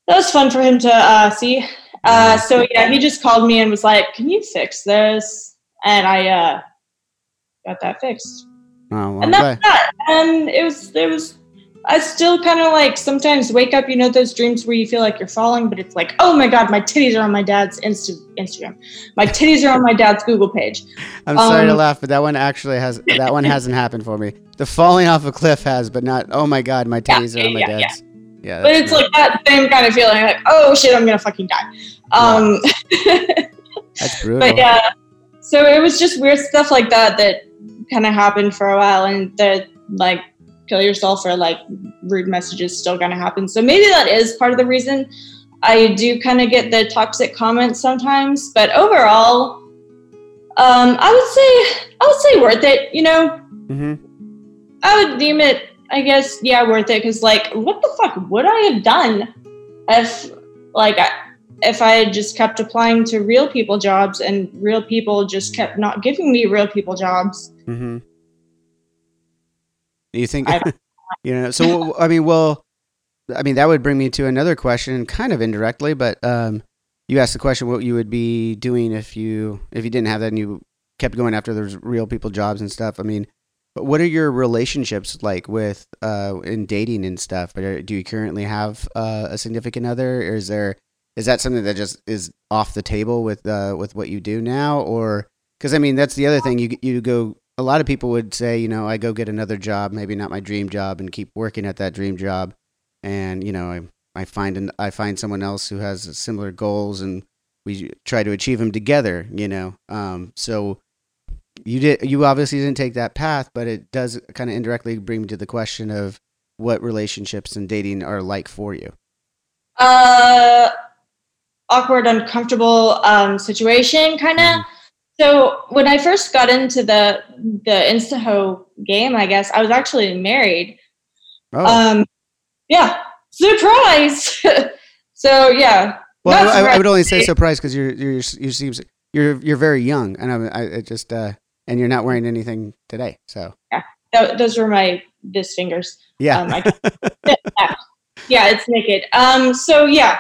that was fun for him to uh, see. Uh, so yeah, he just called me and was like, "Can you fix this?" And I uh, got that fixed Oh, well, and that's that. And it was it was I still kind of like sometimes wake up, you know, those dreams where you feel like you're falling, but it's like, oh my god, my titties are on my dad's Insta- Instagram. My titties are on my dad's Google page. I'm sorry to Um, laugh, but that one actually has that one hasn't happened for me. The falling off a cliff has, but not. Oh my god, my Yeah, titties are on my yeah, yeah. dad's. Yeah, But it's like that same kind of feeling, like, oh shit, I'm gonna fucking die. Um, that's brutal. but yeah, so it was just weird stuff like that that kind of happened for a while, and the like kill yourself or like rude messages still gonna happen. So maybe that is part of the reason I do kind of get the toxic comments sometimes. But overall, um, I would say I would say worth it. You know, hmm I would deem it, I guess, yeah, worth it. Because like, what the fuck would I have done if like I, if I had just kept applying to real people jobs and real people just kept not giving me real people jobs? Hmm You think? You know. So I mean, well, I mean that would bring me to another question, kind of indirectly, but um, you asked the question what you would be doing if you if you didn't have that and you kept going after those real people jobs and stuff. I mean, but what are your relationships like with uh in dating and stuff? But are, do you currently have uh, a significant other, or is there is that something that just is off the table with uh with what you do now, or because I mean that's the other thing you you go. A lot of people would say, you know, I go get another job, maybe not my dream job, and keep working at that dream job, and you know, I I find an, I find someone else who has similar goals, and we try to achieve them together. You know, um, so you did you obviously didn't take that path, but it does kind of indirectly bring me to the question of what relationships and dating are like for you. Uh, awkward, uncomfortable um, situation, kind of. Mhm. So when I first got into the the InstaHo game, I guess I was actually married. Oh, Um, yeah, surprise. so yeah, well, I, I would only say surprise because you're you're you seems you're you're very young, and I'm I it just uh, and you're not wearing anything today, so Tho- those were my this fingers. yeah. Um, I, yeah, yeah, it's naked. Um, so yeah,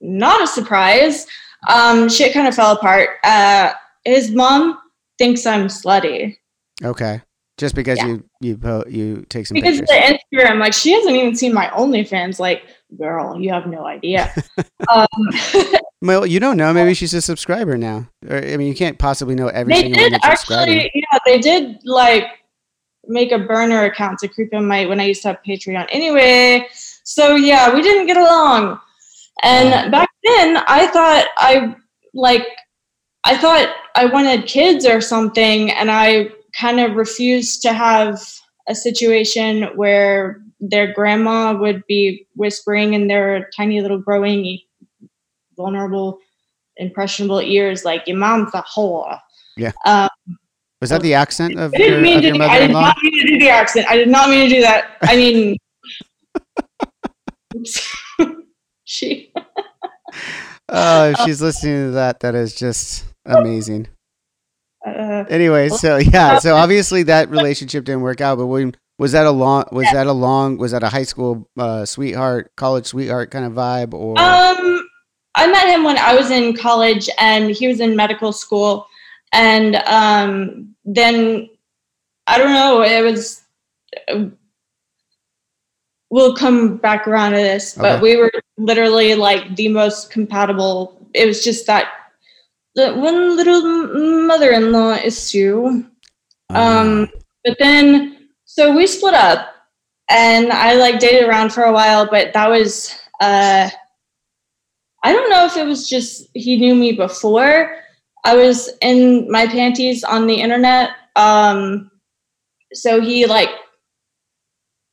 not a surprise. Um, shit kind of fell apart. Uh, his mom thinks I'm slutty. okay. Just because Yeah. you you po- you take some because of pictures. the Instagram, like she hasn't even seen my OnlyFans. Like, girl, you have no idea. um, Well, you don't know. Maybe she's a subscriber now. Or, I mean, you can't possibly know every they did actually, yeah, they did like make a burner account to creep in my when I used to have Patreon. Anyway, so yeah, we didn't get along, and back then I thought I like I thought I wanted kids or something, and I kind of refused to have a situation where their grandma would be whispering in their tiny little growing vulnerable impressionable ears like your mom's a whore Yeah. um, Was that the accent of I didn't your, mean of to. your do- I did not mean to do the accent. I did not mean to do that. I mean, she. Oh, if she's listening to that, that is just amazing. Uh, Anyway, so yeah, so obviously that relationship didn't work out. But when was that a long? Was that a long? Was that a high school uh, sweetheart, college sweetheart kind of vibe, or um, I met him when I was in college, and he was in medical school, and um, then I don't know. It was. We'll come back around to this, but Okay. we were literally like the most compatible. It was just that the one little mother-in-law issue. Um, but then, so we split up, and I like dated around for a while, but that was, uh, I don't know if it was just he knew me before. I was in my panties on the internet, um, so he like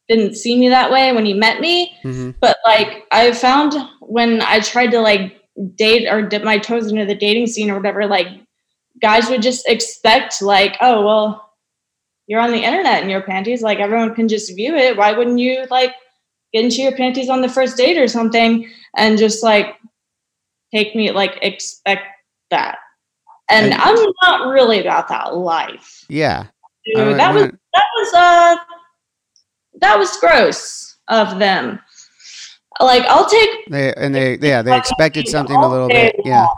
didn't see me that way when he met me. Mhm. But like, I found when I tried to like date or dip my toes into the dating scene or whatever, like guys would just expect like, oh well, you're on the internet in your panties, like everyone can just view it. Why wouldn't you like get into your panties on the first date or something and just like take me like expect that? And And- I'm not really about that life. yeah, Dude, that was that was uh that was gross of them. Like I'll take they and they yeah they expected something a little bit yeah long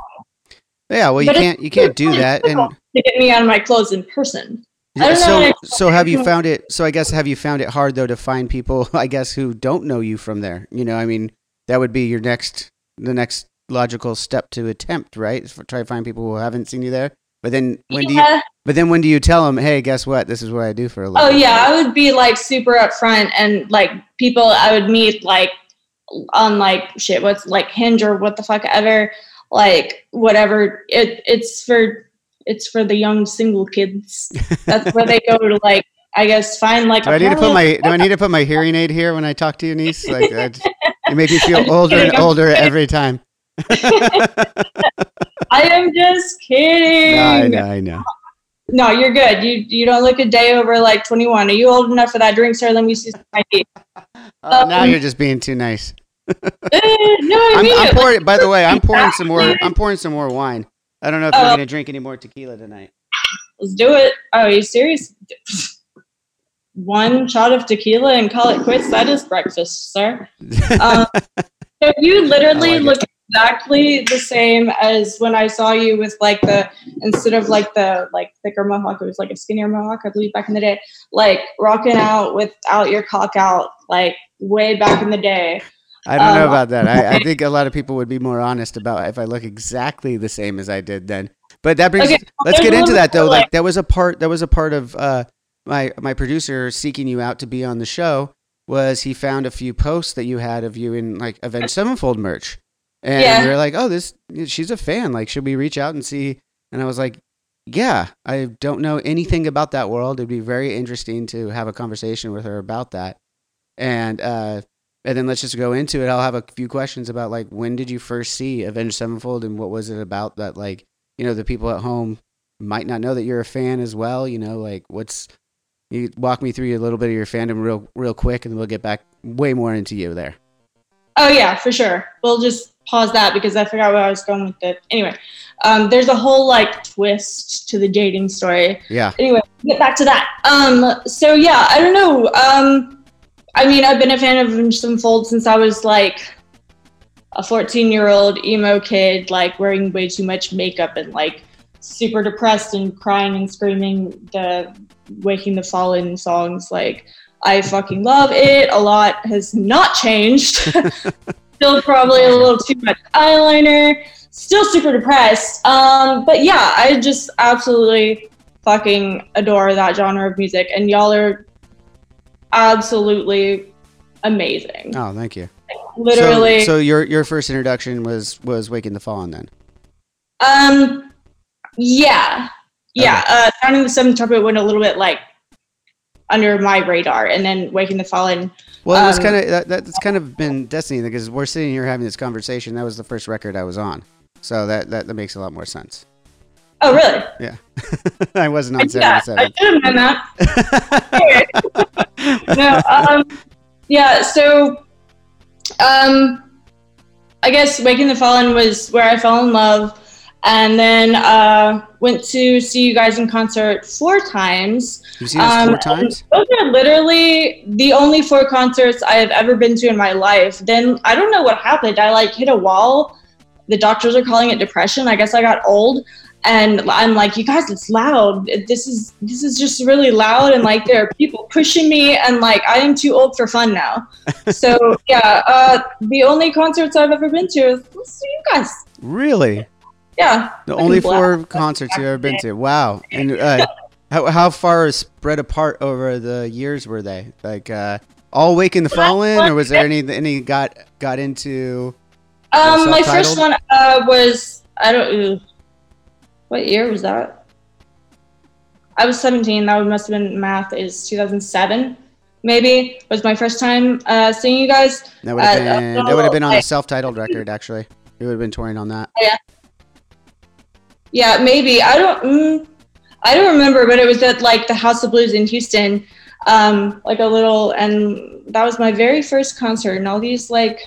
yeah. Well, you But can't you can't do that and. to get me out of my clothes in person. I don't so so have you found it so i guess have you found it hard though to find people i guess who don't know you from there you know i mean that would be your next the next logical step to attempt right try to find people who haven't seen you there but then when do you Yeah. But then when do you tell them hey guess what this is what i do for a oh, living? Oh yeah, I would be like super upfront and like people I would meet like on like shit, what's like Hinge or what the fuck ever, like whatever. It it's for it's for the young single kids. That's where they go to like I guess find like do a I need to put my do I need to put my hearing aid here when I talk to you, niece? Like that, you make me feel older and older every time. I am just kidding. No, I know, I know. No, you're good. You you don't look a day over like 21. Are you old enough for that drink, sir? Let me see some ID. Uh, now Um, you're just being too nice. Eh, no, I I'm, I'm it. pouring. By the way, I'm pouring some more. I'm pouring some more wine. I don't know if you're Oh. gonna drink any more tequila tonight. Let's do it. Oh, are you serious? One shot of tequila and call it quits. That is breakfast, sir. Um, so you literally like it. Exactly the same as when I saw you with like the instead of like the like thicker mohawk, it was like a skinnier mohawk, I believe back in the day. Like rocking out without your cock out, like way back in the day. I don't know Um, about that. I, I think a lot of people would be more honest about if I look exactly the same as I did then. But that brings. Okay, let's get into that though. Like like- that was a part. That was a part of uh, my my producer seeking you out to be on the show. Was he found a few posts that you had of you in like Avenged Sevenfold merch, and Yeah. we are like, oh, this she's a fan. Like, should we reach out and see? And I was like, yeah, I don't know anything about that world. It'd be very interesting to have a conversation with her about that. And uh, and then let's just go into it. I'll have a few questions about like when did you first see Avenged Sevenfold and what was it about that like you know the people at home might not know that you're a fan as well. You know, like what's you walk me through a little bit of your fandom real real quick, and we'll get back way more into you there. Oh yeah, for sure. We'll just pause that because I forgot where I was going with it. Anyway, um, there's a whole like twist to the dating story. Yeah, Anyway, get back to that. Um, so yeah, I don't know. Um, I mean, I've been a fan of Sevenfold since I was like a 14 year old emo kid, like wearing way too much makeup and like super depressed and crying and screaming the Waking the Fallen songs. Like I fucking love it. A lot has not changed. Still probably a little too much eyeliner. Still super depressed. Um, but yeah, I just absolutely fucking adore that genre of music, and y'all are absolutely amazing. Oh, thank you. Literally. So, so your your first introduction was was Waking the Fallen then. Um, yeah, yeah. Uh, Sounding the Seventh Trumpet went a little bit like under my radar, and then Waking the Fallen. Well, it was Um, kind of that, that's kind of been destiny because we're sitting here having this conversation. That was the first record I was on, so that that, that makes a lot more sense. Oh, really? Yeah, I wasn't on yeah, seventy I should have known that. no, um, yeah. So, um, I guess Waking the Fallen was where I fell in love, and then uh, went to see you guys in concert four times. You've seen us Um, four times. Those are literally the only four concerts I have ever been to in my life. Then I don't know what happened. I like hit a wall. The doctors are calling it depression. I guess I got old. And I'm like, you guys, it's loud. This is this is just really loud, and like there are people pushing me, and like I am too old for fun now. So yeah, uh, the only concerts I've ever been to is you guys. Really, Yeah, the only blast. four concerts you've ever been to. Wow, and uh, how how far spread apart over the years were they? Like uh, all Waking the Fallen, or was there any any got got into? Um, my first one uh, was I don't. uh, What year was that? I was 17. That must have been math. Is 2007, maybe was my first time uh, seeing you guys. That would have Uh, been uh, that would have been on a self-titled record actually. We would have been touring on that. Yeah, maybe I don't. Mm, I don't remember, but it was at like the House of Blues in Houston, um, like a little, and that was my very first concert. And all these like,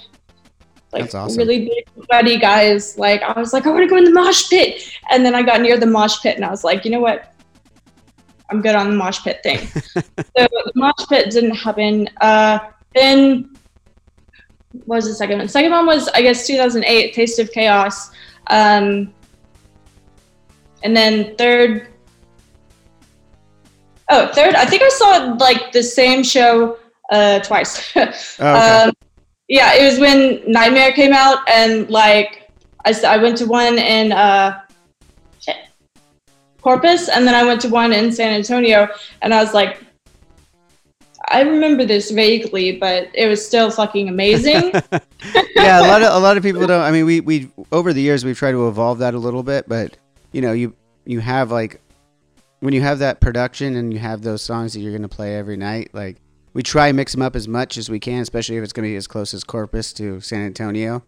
like awesome. really big, sweaty guys. Like I was like, I want to go in the mosh pit, and then I got near the mosh pit, and I was like, you know what? I'm good on the mosh pit thing. so the mosh pit didn't happen. Uh, then what was the second one? Second one was I guess 2008, Taste of Chaos. Um, and then third, oh, third, I think I saw like the same show uh, twice. Oh, okay. um, yeah, it was when Nightmare came out, and like I, I went to one in uh, Corpus, and then I went to one in San Antonio, and I was like, I remember this vaguely, but it was still fucking amazing. yeah, a lot of a lot of people don't. I mean, we we over the years we've tried to evolve that a little bit, but you know, you you have like when you have that production and you have those songs that you're gonna play every night, like we try and mix them up as much as we can, especially if it's gonna be as close as Corpus to San Antonio.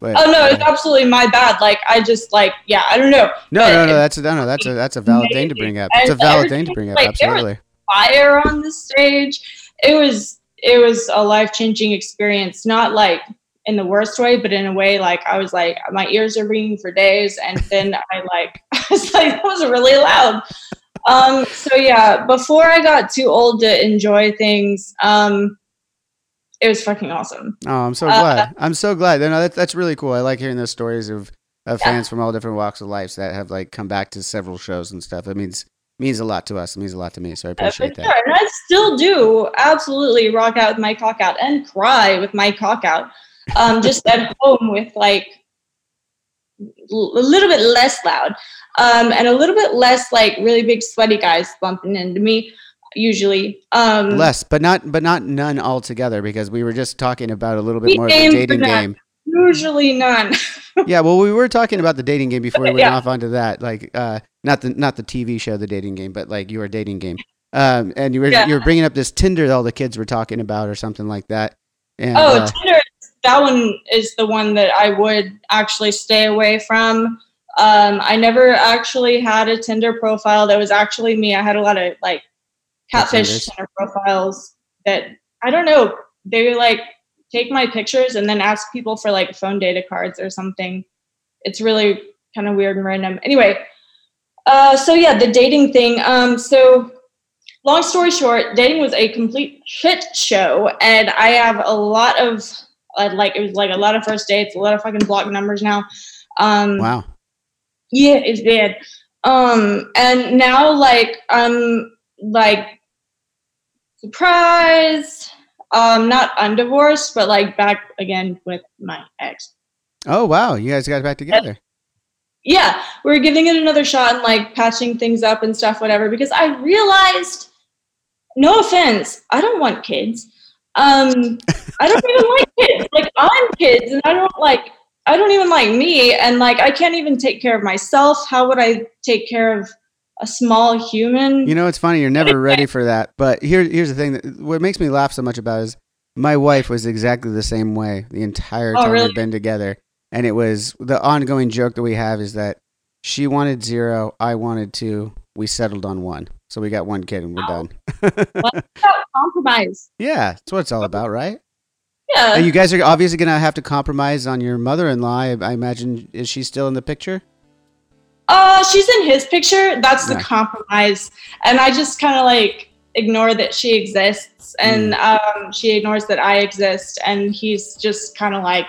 But oh no, uh, it's absolutely my bad. Like I just like yeah, I don't know. no, but no, no, that's a no, no, that's a that's a valid thing to bring up. It's a valid thing to bring up, like, absolutely. fire on the stage. It was it was a life changing experience. Not like in the worst way, but in a way like I was like my ears are ringing for days, and then I like I was like that was really loud. Um, so yeah, before I got too old to enjoy things, um, it was fucking awesome. Oh, I'm so Uh, glad. I'm so glad. No, that, that's really cool. I like hearing those stories of, of Yeah. fans from all different walks of life that have like come back to several shows and stuff. It means means a lot to us. It means a lot to me. So I Uh, appreciate sure. that. And I still do absolutely rock out with my cock out and cry with my cock out. Um, just at home with like l- a little bit less loud um, and a little bit less like really big sweaty guys bumping into me usually. Um, Less, but not but not none altogether because we were just talking about a little bit more of the dating game. Usually none. Yeah, well, we were talking about the dating game before we went Yeah. off onto that. Like, uh, not the not the TV show, the dating game, but like your dating game. Um, and you were Yeah. you were bringing up this Tinder that all the kids were talking about or something like that. And, Oh, uh, Tinder. That one is the one that I would actually stay away from. Um, I never actually had a Tinder profile that was actually me. I had a lot of like catfish Tinder profiles that I don't know. They like take my pictures and then ask people for like phone data cards or something. It's really kind of weird and random. Anyway, uh, so yeah, the dating thing. Um, so long story short, dating was a complete shit show, and I have a lot of uh, like it was like a lot of first dates, a lot of fucking block numbers now. Um, wow. yeah, it's bad. Um, and now like I'm like surprised. Um, not undivorced, but like back again with my ex. Oh wow, you guys got back together. Yeah, we are giving it another shot and like patching things up and stuff, whatever. Because I realized, no offense, I don't want kids. Um, I don't even like kids. Like I'm kids, and I don't like. I don't even like me, and like I can't even take care of myself. How would I take care of a small human. You know, it's funny. You're never ready for that. But here, here's the thing. That, what makes me laugh so much about is my wife was exactly the same way the entire Oh, time really? we've been together. And it was the ongoing joke that we have is that she wanted zero, I wanted two. We settled on one. So we got one kid and we're done. What about compromise? yeah, that's what it's all about, right? Yeah. And you guys are obviously going to have to compromise on your mother in law. I, I imagine. Is she still in the picture? Uh, she's in his picture. That's the Yeah. compromise, and I just kind of like ignore that she exists, and Mm. um, she ignores that I exist, and he's just kind of like,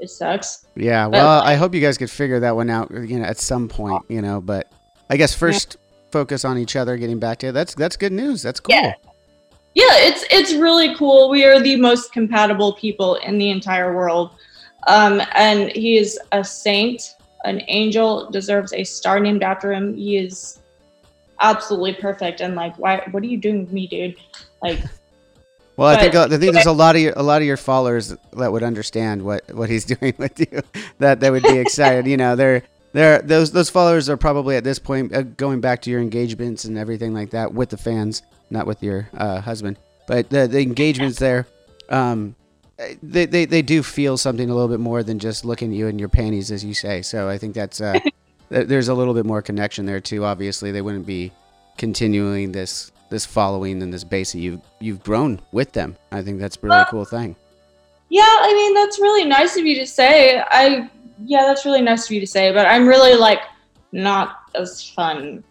it sucks. Yeah, well, I hope you guys could figure that one out, you know, at some point, you know. But I guess first focus on each other, getting back to it. That's that's good news. That's cool. Yeah. Yeah, it's it's really cool. We are the most compatible people in the entire world, um, and he is a saint, an angel, deserves a star named after him. He is absolutely perfect, and like, why? What are you doing with me, dude? Like. Well, I think I think there's a lot of your, a lot of your followers that would understand what, what he's doing with you. That they would be excited. you know, they're they're those those followers are probably at this point uh, going back to your engagements and everything like that with the fans, not with your uh, husband, but the the engagements there. Um, they, they they do feel something a little bit more than just looking at you in your panties, as you say. So I think that's uh, th- there's a little bit more connection there too. Obviously, they wouldn't be continuing this this following and this base that you've you've grown with them. I think that's a really cool thing. Yeah, I mean that's really nice of you to say. I yeah, that's really nice of you to say, but I'm really like not as fun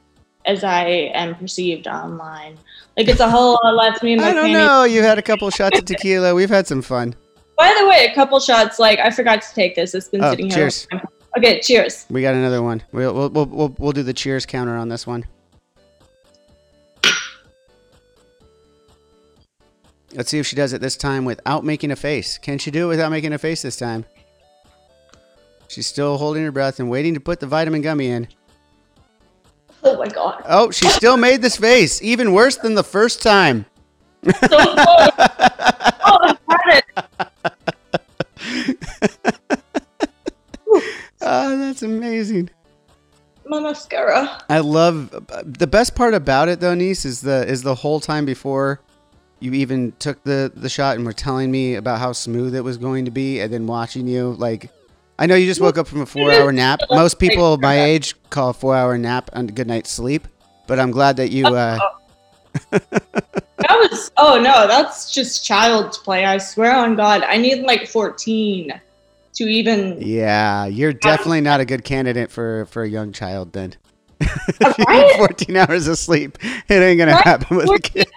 as I am perceived online. Like it's a whole lot less me and my I don't know. You had a couple shots of tequila. We've had some fun. By the way, a couple shots. Like I forgot to take this. It's been Oh, sitting here. cheers. Okay, cheers. We got another one. We'll we'll we'll we'll, we'll do the cheers counter on this one. Let's see if she does it this time without making a face. Can she do it without making a face this time? She's still holding her breath and waiting to put the vitamin gummy in. Oh my god. Oh, she still made this face. Even worse than the first time. So close. oh, I had it. Oh, that's amazing. My mascara. I love the best part about it though, niece, is the is the whole time before you even took the the shot and were telling me about how smooth it was going to be, and then watching you like. I know you just woke up from a four hour nap. Most people my age call a four hour nap a good night's sleep, but I'm glad that you. Uh, That was oh no, that's just child's play. I swear on God, I need like 14 to even. yeah, you're definitely not a good candidate for for a young child then. if you need 14 hours of sleep, it ain't gonna happen with a kid.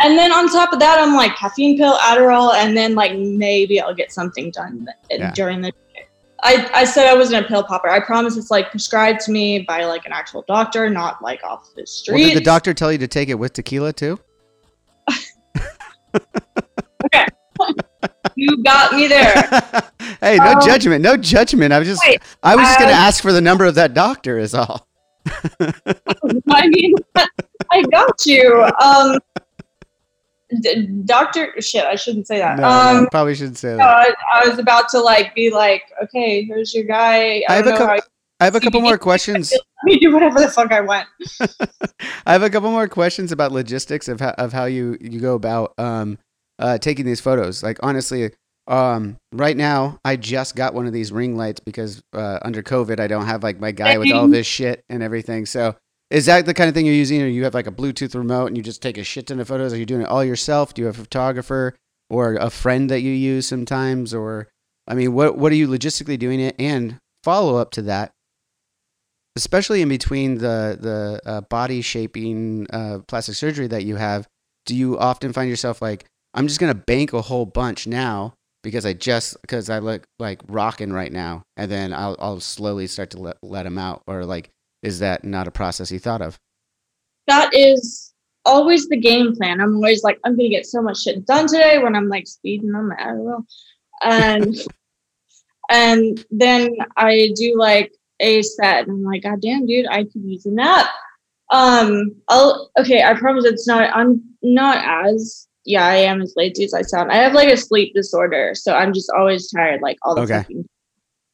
Hours of sleep. And then on top of that, I'm like caffeine pill, Adderall, and then like maybe I'll get something done Yeah. during the day. I, I said I wasn't a pill popper. I promise it's like prescribed to me by like an actual doctor, not like off the street. Well, did the doctor tell you to take it with tequila too? Okay. you got me there. hey, no Um, judgment, no judgment. I was just, wait, I was just gonna uh, ask for the number of that doctor. Is all. I mean, I got you. Um, d- doctor, shit, I shouldn't say that. No, um, no, probably shouldn't say that. I, I was about to like be like, okay, here's your guy. I, I have a couple. I have a couple more questions. let me do whatever the fuck I want. I have a couple more questions about logistics of how, of how you, you go about um, uh, taking these photos. Like honestly, um, right now I just got one of these ring lights because uh, under COVID I don't have like my guy with all this shit and everything. So is that the kind of thing you're using, or you have like a Bluetooth remote and you just take a shit ton of photos? Are you doing it all yourself? Do you have a photographer or a friend that you use sometimes? Or I mean, what what are you logistically doing it? And follow up to that, especially in between the the uh, body shaping uh, plastic surgery that you have, do you often find yourself like, I'm just gonna bank a whole bunch now because I just because I look like rocking right now, and then I'll I'll slowly start to let let them out, or like is that not a process you thought of? That is always the game plan. I'm always like, I'm gonna get so much shit done today when I'm like speeding on my Adderall, and and then I do like a set, and I'm like, God damn, dude, I could use a nap. Um, I'll okay. I promise it's not. I'm not as yeah. I am as lazy as I sound. I have like a sleep disorder, so I'm just always tired, like all the Okay.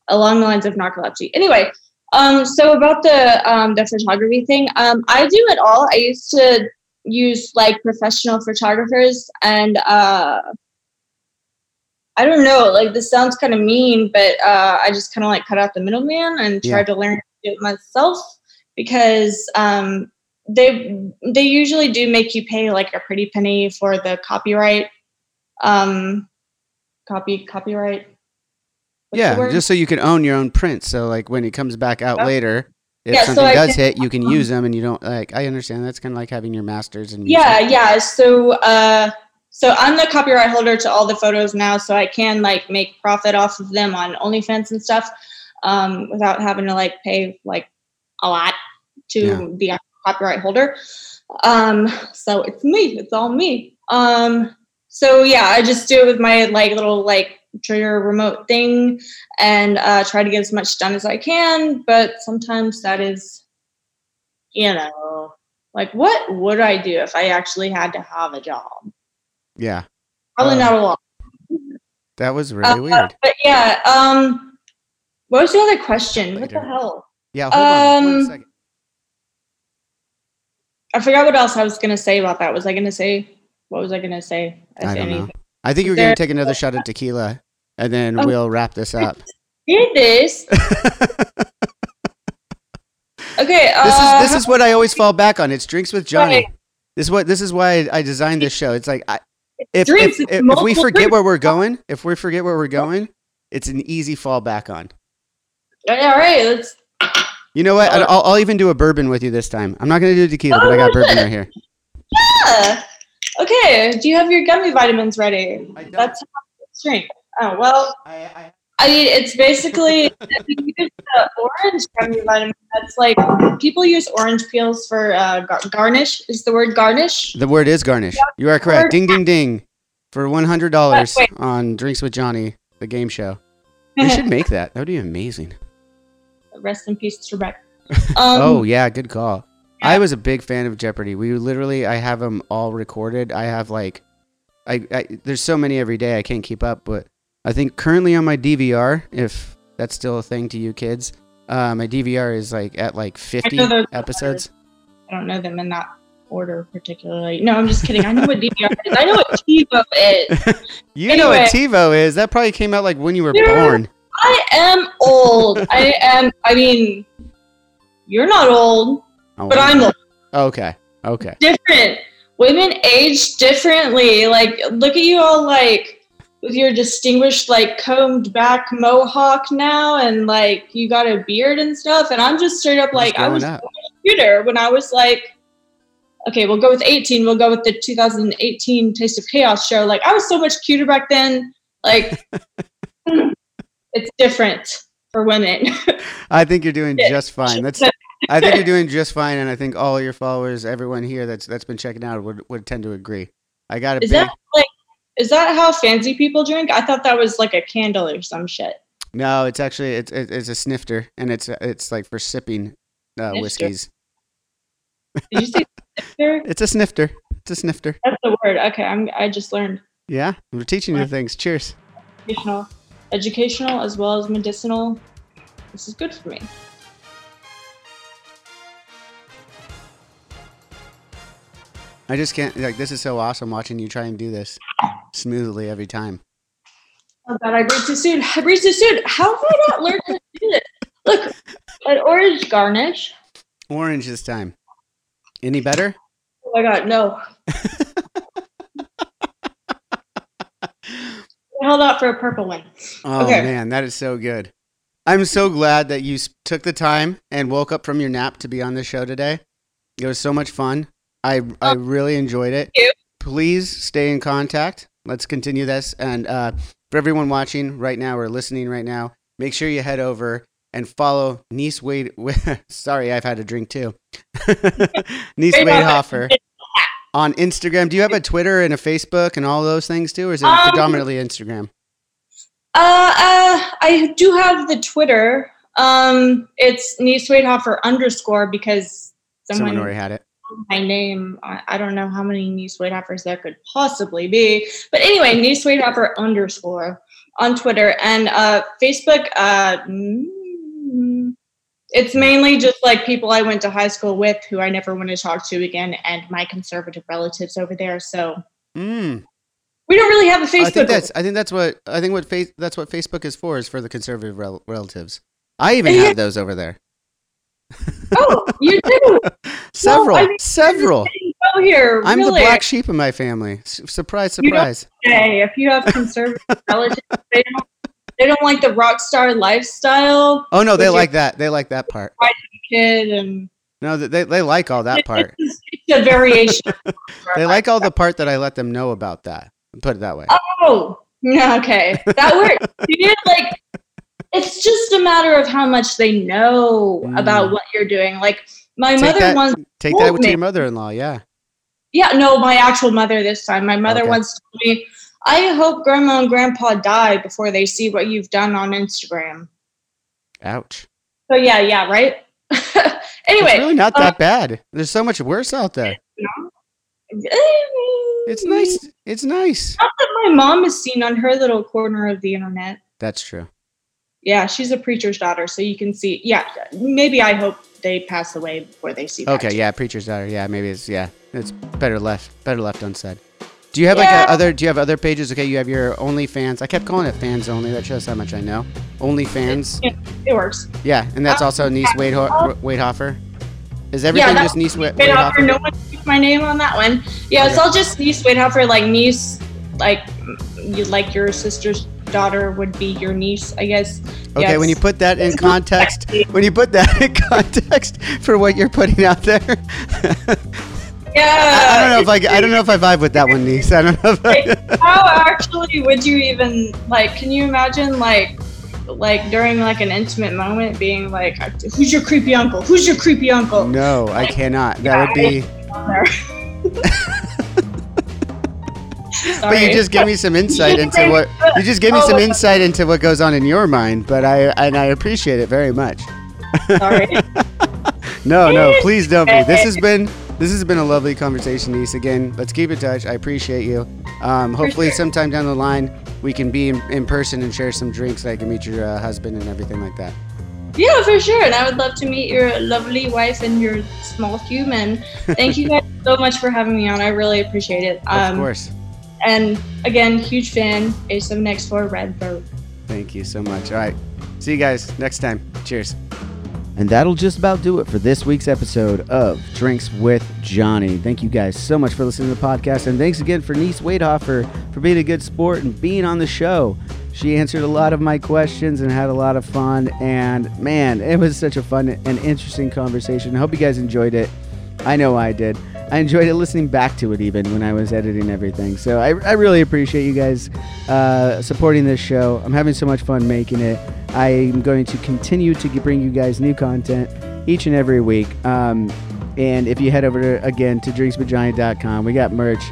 along the lines of narcolepsy. Anyway, um, so about the um the photography thing, um, I do it all. I used to use like professional photographers, and uh, I don't know, like this sounds kind of mean, but uh, I just kind of like cut out the middleman and Yeah. tried to learn to do it myself because um, they they usually do make you pay like a pretty penny for the copyright, um, copy copyright. Yeah, just so you can own your own prints. So like when it comes back out Yeah. later, if Yeah, something I does hit, you can use them, and you don't like. I understand that's kind of like having your masters and. Yeah, yeah. So, uh, so I'm the copyright holder to all the photos now, so I can like make profit off of them on OnlyFans and stuff, um, without having to like pay like a lot to Yeah. the copyright holder. Um, so it's me. It's all me. Um, so yeah, I just do it with my like little like trigger a remote thing and uh, try to get as much done as I can. But sometimes that is, you know, like what would I do if I actually had to have a job? yeah, Probably Uh, not a lot. that was really Uh, weird. But yeah, um, what was the other question? What the hell? Yeah, hold on um, second. I forgot what else I was gonna say about that. Was I gonna say what was I gonna say? I don't know. I think we're gonna take another shot of tequila, and then Oh. we'll wrap this up. Did this? Okay. Uh, this is this is what I always fall back on. It's drinks with Johnny. Right. This is what this is why I designed this show. It's like I, if, drinks, if, if, if we forget where we're going, if we forget where we're going, it's an easy fall back on. all right. Let's. You know what? Uh, I'll, I'll even do a bourbon with you this time. I'm not gonna do tequila, but I got bourbon right here. Yeah. Okay. Do you have your gummy vitamins ready? I don't. That's how it's drink. Oh well. I, I, I mean, it's basically use the orange gummy vitamin. That's like people use orange peels for uh, gar- garnish. Is the word garnish? the word is garnish. You are correct. word- Ding ding ding, for one hundred dollars on Drinks with Johnny, the game show. We should make that. That would be amazing. Rest in peace, Trebek. Um, oh yeah, good call. I was a big fan of Jeopardy. We literally, I have them all recorded. I have like, I, I there's so many every day I can't keep up. But I think currently on my DVR, if that's still a thing to you kids, uh, my DVR is like at like 50 know those- episodes. I don't know them in that order particularly. No, I'm just kidding. I know what DVR is. I know what TiVo is. You know what TiVo is? That probably came out like when you were born. I am old. I am. I mean, you're not old, Oh, but I'm old. okay. Okay. different. Women age differently. Like, look at you all like with your distinguished, like combed back mohawk now, and like you got a beard and stuff. And I'm just straight up like I was up. computer when I was like, okay, we'll go with 18. We'll go with the 2018 Taste of Chaos show. Like, I was so much cuter back then. Like, it's different for women. I think you're doing just fine. That's. I think you're doing just fine, and I think all your followers, everyone here that's that's been checking out, would would tend to agree. I got a Is big. that like, is that how fancy people drink? I thought that was like a candle or some shit. No, it's actually it's it's it's a snifter, and it's it's like for sipping uh, whiskeys. Did you say snifter? It's a snifter. It's a snifter. That's the word. Okay, I'm. I just learned Yeah, we're teaching you things. Cheers. educational, educational as well as medicinal. This is good for me. I just can't like this is so awesome watching you try and do this smoothly every time. Oh God, I breathed too soon. I breathed too soon. How have I not learned to do this? Look, an orange garnish. Orange this time. Any better? Oh my God, no. Held out for a purple one. Oh Okay. man, that is so good. I'm so glad that you took the time and woke up from your nap to be on the show today. It was so much fun. I I really enjoyed it. Please stay in contact. Let's continue this. And uh, for everyone watching right now or listening right now, make sure you head over and follow Niece Wade. Sorry, I've had a drink too. Niece Waidhofer on Instagram. Do you have a Twitter and a Facebook and all those things too, or is it Um, predominantly Instagram? Uh, uh, I do have the Twitter. Um, it's Niece Waidhofer underscore because Someone someone, already had it. My name. I, I don't know how many Niece Waidhofers there could possibly be, but anyway, Niece Waidhofer underscore on Twitter and uh, Facebook. Uh, mm, it's mainly just like people I went to high school with who I never want to talk to again, and my conservative relatives over there. So Mm. we don't really have a Facebook. I think that's I think that's what I think what face that's what Facebook is for is for the conservative rel- relatives. I even have those over there. oh, you do. Several, I mean, several. Here. I'm the black sheep in my family. S- surprise, surprise. Okay, if you have conservative relatives, they don't they don't like the rock star lifestyle, Oh no, they like that. They like that part. kid, and No, they they, like all that part. It's, it's a variation. They like all the part that I let them know about that. Put it that way. Oh, yeah, okay, that works. you know, like it's just a matter of how much they know Mm. about what you're doing. Like my Take mother that- once, Take that to me. your mother-in-law. Yeah. yeah, no, my actual mother this time. My mother Okay. once told me, "I hope grandma and grandpa die before they see what you've done on Instagram." Ouch. So yeah, yeah, right. anyway, It's really not uh, that bad. There's so much worse out there. It's nice. It's nice. Not that my mom is seen on her little corner of the internet. That's true. Yeah, she's a preacher's daughter, so you can see. Yeah, maybe I hope they pass away before they see. Okay, too. yeah, preacher's daughter. Yeah, maybe it's yeah. It's better left better left unsaid. Do you have like Yeah. a other? Do you have other pages? Okay, you have your OnlyFans. I kept calling it fans only. That shows how much I know. OnlyFans. Yeah, it works. Yeah, and that's Uh, also Niece Wadeho- Waidhofer. Is everything that's just Niece Wa- Wait, Hoffer, Waidhofer? no one took my name on that one. Yeah, it's Okay. all just niece. Wait, Hoffer, like niece, like you like your sister's daughter would be your niece, I guess. Okay, when you put that in context, when you put that in context for what you're putting out there, yeah, I, I don't know if I, I don't know if I vibe with that one, niece. I don't know. If I, how actually would you even like? Can you imagine like? Like during like an intimate moment, being like, "Who's your creepy uncle? Who's your creepy uncle?" no, I cannot. That would be. But you just gave me some insight into what you just gave me Oh, some insight into what goes on in your mind. But I and I appreciate it very much. sorry. No, no, please don't be. This has been this has been a lovely conversation, niece. Again, let's keep in touch. I appreciate you. Um, hopefully, sure. sometime down the line, we can be in, in person and share some drinks. I can meet your uh, husband and everything like that. Yeah, for sure. And I would love to meet your lovely wife and your small human. Thank you guys so much for having me on. I really appreciate it. of course. And again, huge fan. A7X4 Redbird. Thank you so much. All right. See you guys next time. Cheers. And that'll just about do it for this week's episode of Drinks with Johnny. Thank you guys so much for listening to the podcast. And thanks again for Niece Waidhofer for being a good sport and being on the show. She answered a lot of my questions and had a lot of fun. And man, it was such a fun and interesting conversation. I hope you guys enjoyed it. I know I did. I enjoyed it listening back to it even when I was editing everything. So I, I really appreciate you guys uh, supporting this show. I'm having so much fun making it. I'm going to continue to bring you guys new content each and every week. Um, and if you head over to, again to drinkswithjohnny.com, we got merch,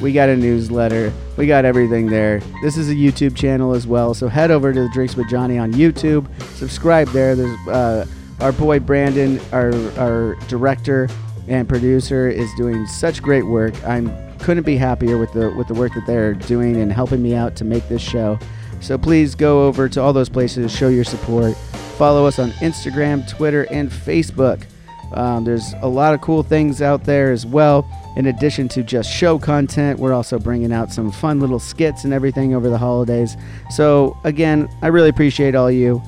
we got a newsletter, we got everything there. This is a YouTube channel as well, so head over to Drinks with Johnny on YouTube, subscribe there. There's uh, our boy Brandon, our our director and producer, is doing such great work. I'm couldn't be happier with the with the work that they're doing and helping me out to make this show. So please go over to all those places, show your support. Follow us on Instagram, Twitter, and Facebook. Um, there's a lot of cool things out there as well. In addition to just show content, we're also bringing out some fun little skits and everything over the holidays. So, again, I really appreciate all you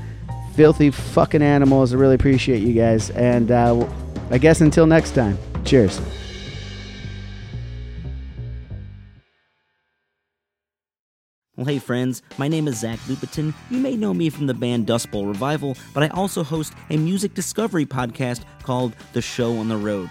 filthy fucking animals. I really appreciate you guys. And uh, I guess until next time, cheers. Well, hey friends, my name is Zach Lupetin. You may know me from the band Dustbowl Revival, but I also host a music discovery podcast called The Show on the Road.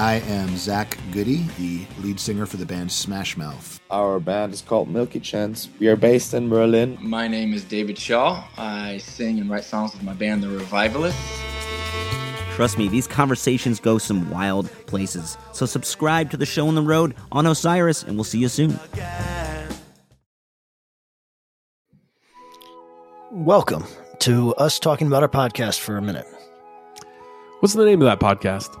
I am Zach Goody, the lead singer for the band Smash Mouth. Our band is called Milky Chance. We are based in Berlin. My name is David Shaw. I sing and write songs with my band, The Revivalists. Trust me, these conversations go some wild places. So subscribe to the show on the road on Osiris, and we'll see you soon. Welcome to us talking about our podcast for a minute. What's the name of that podcast?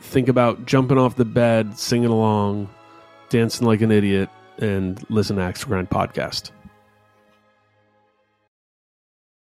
Think about jumping off the bed, singing along, dancing like an idiot, and listen to Axe Grind podcast.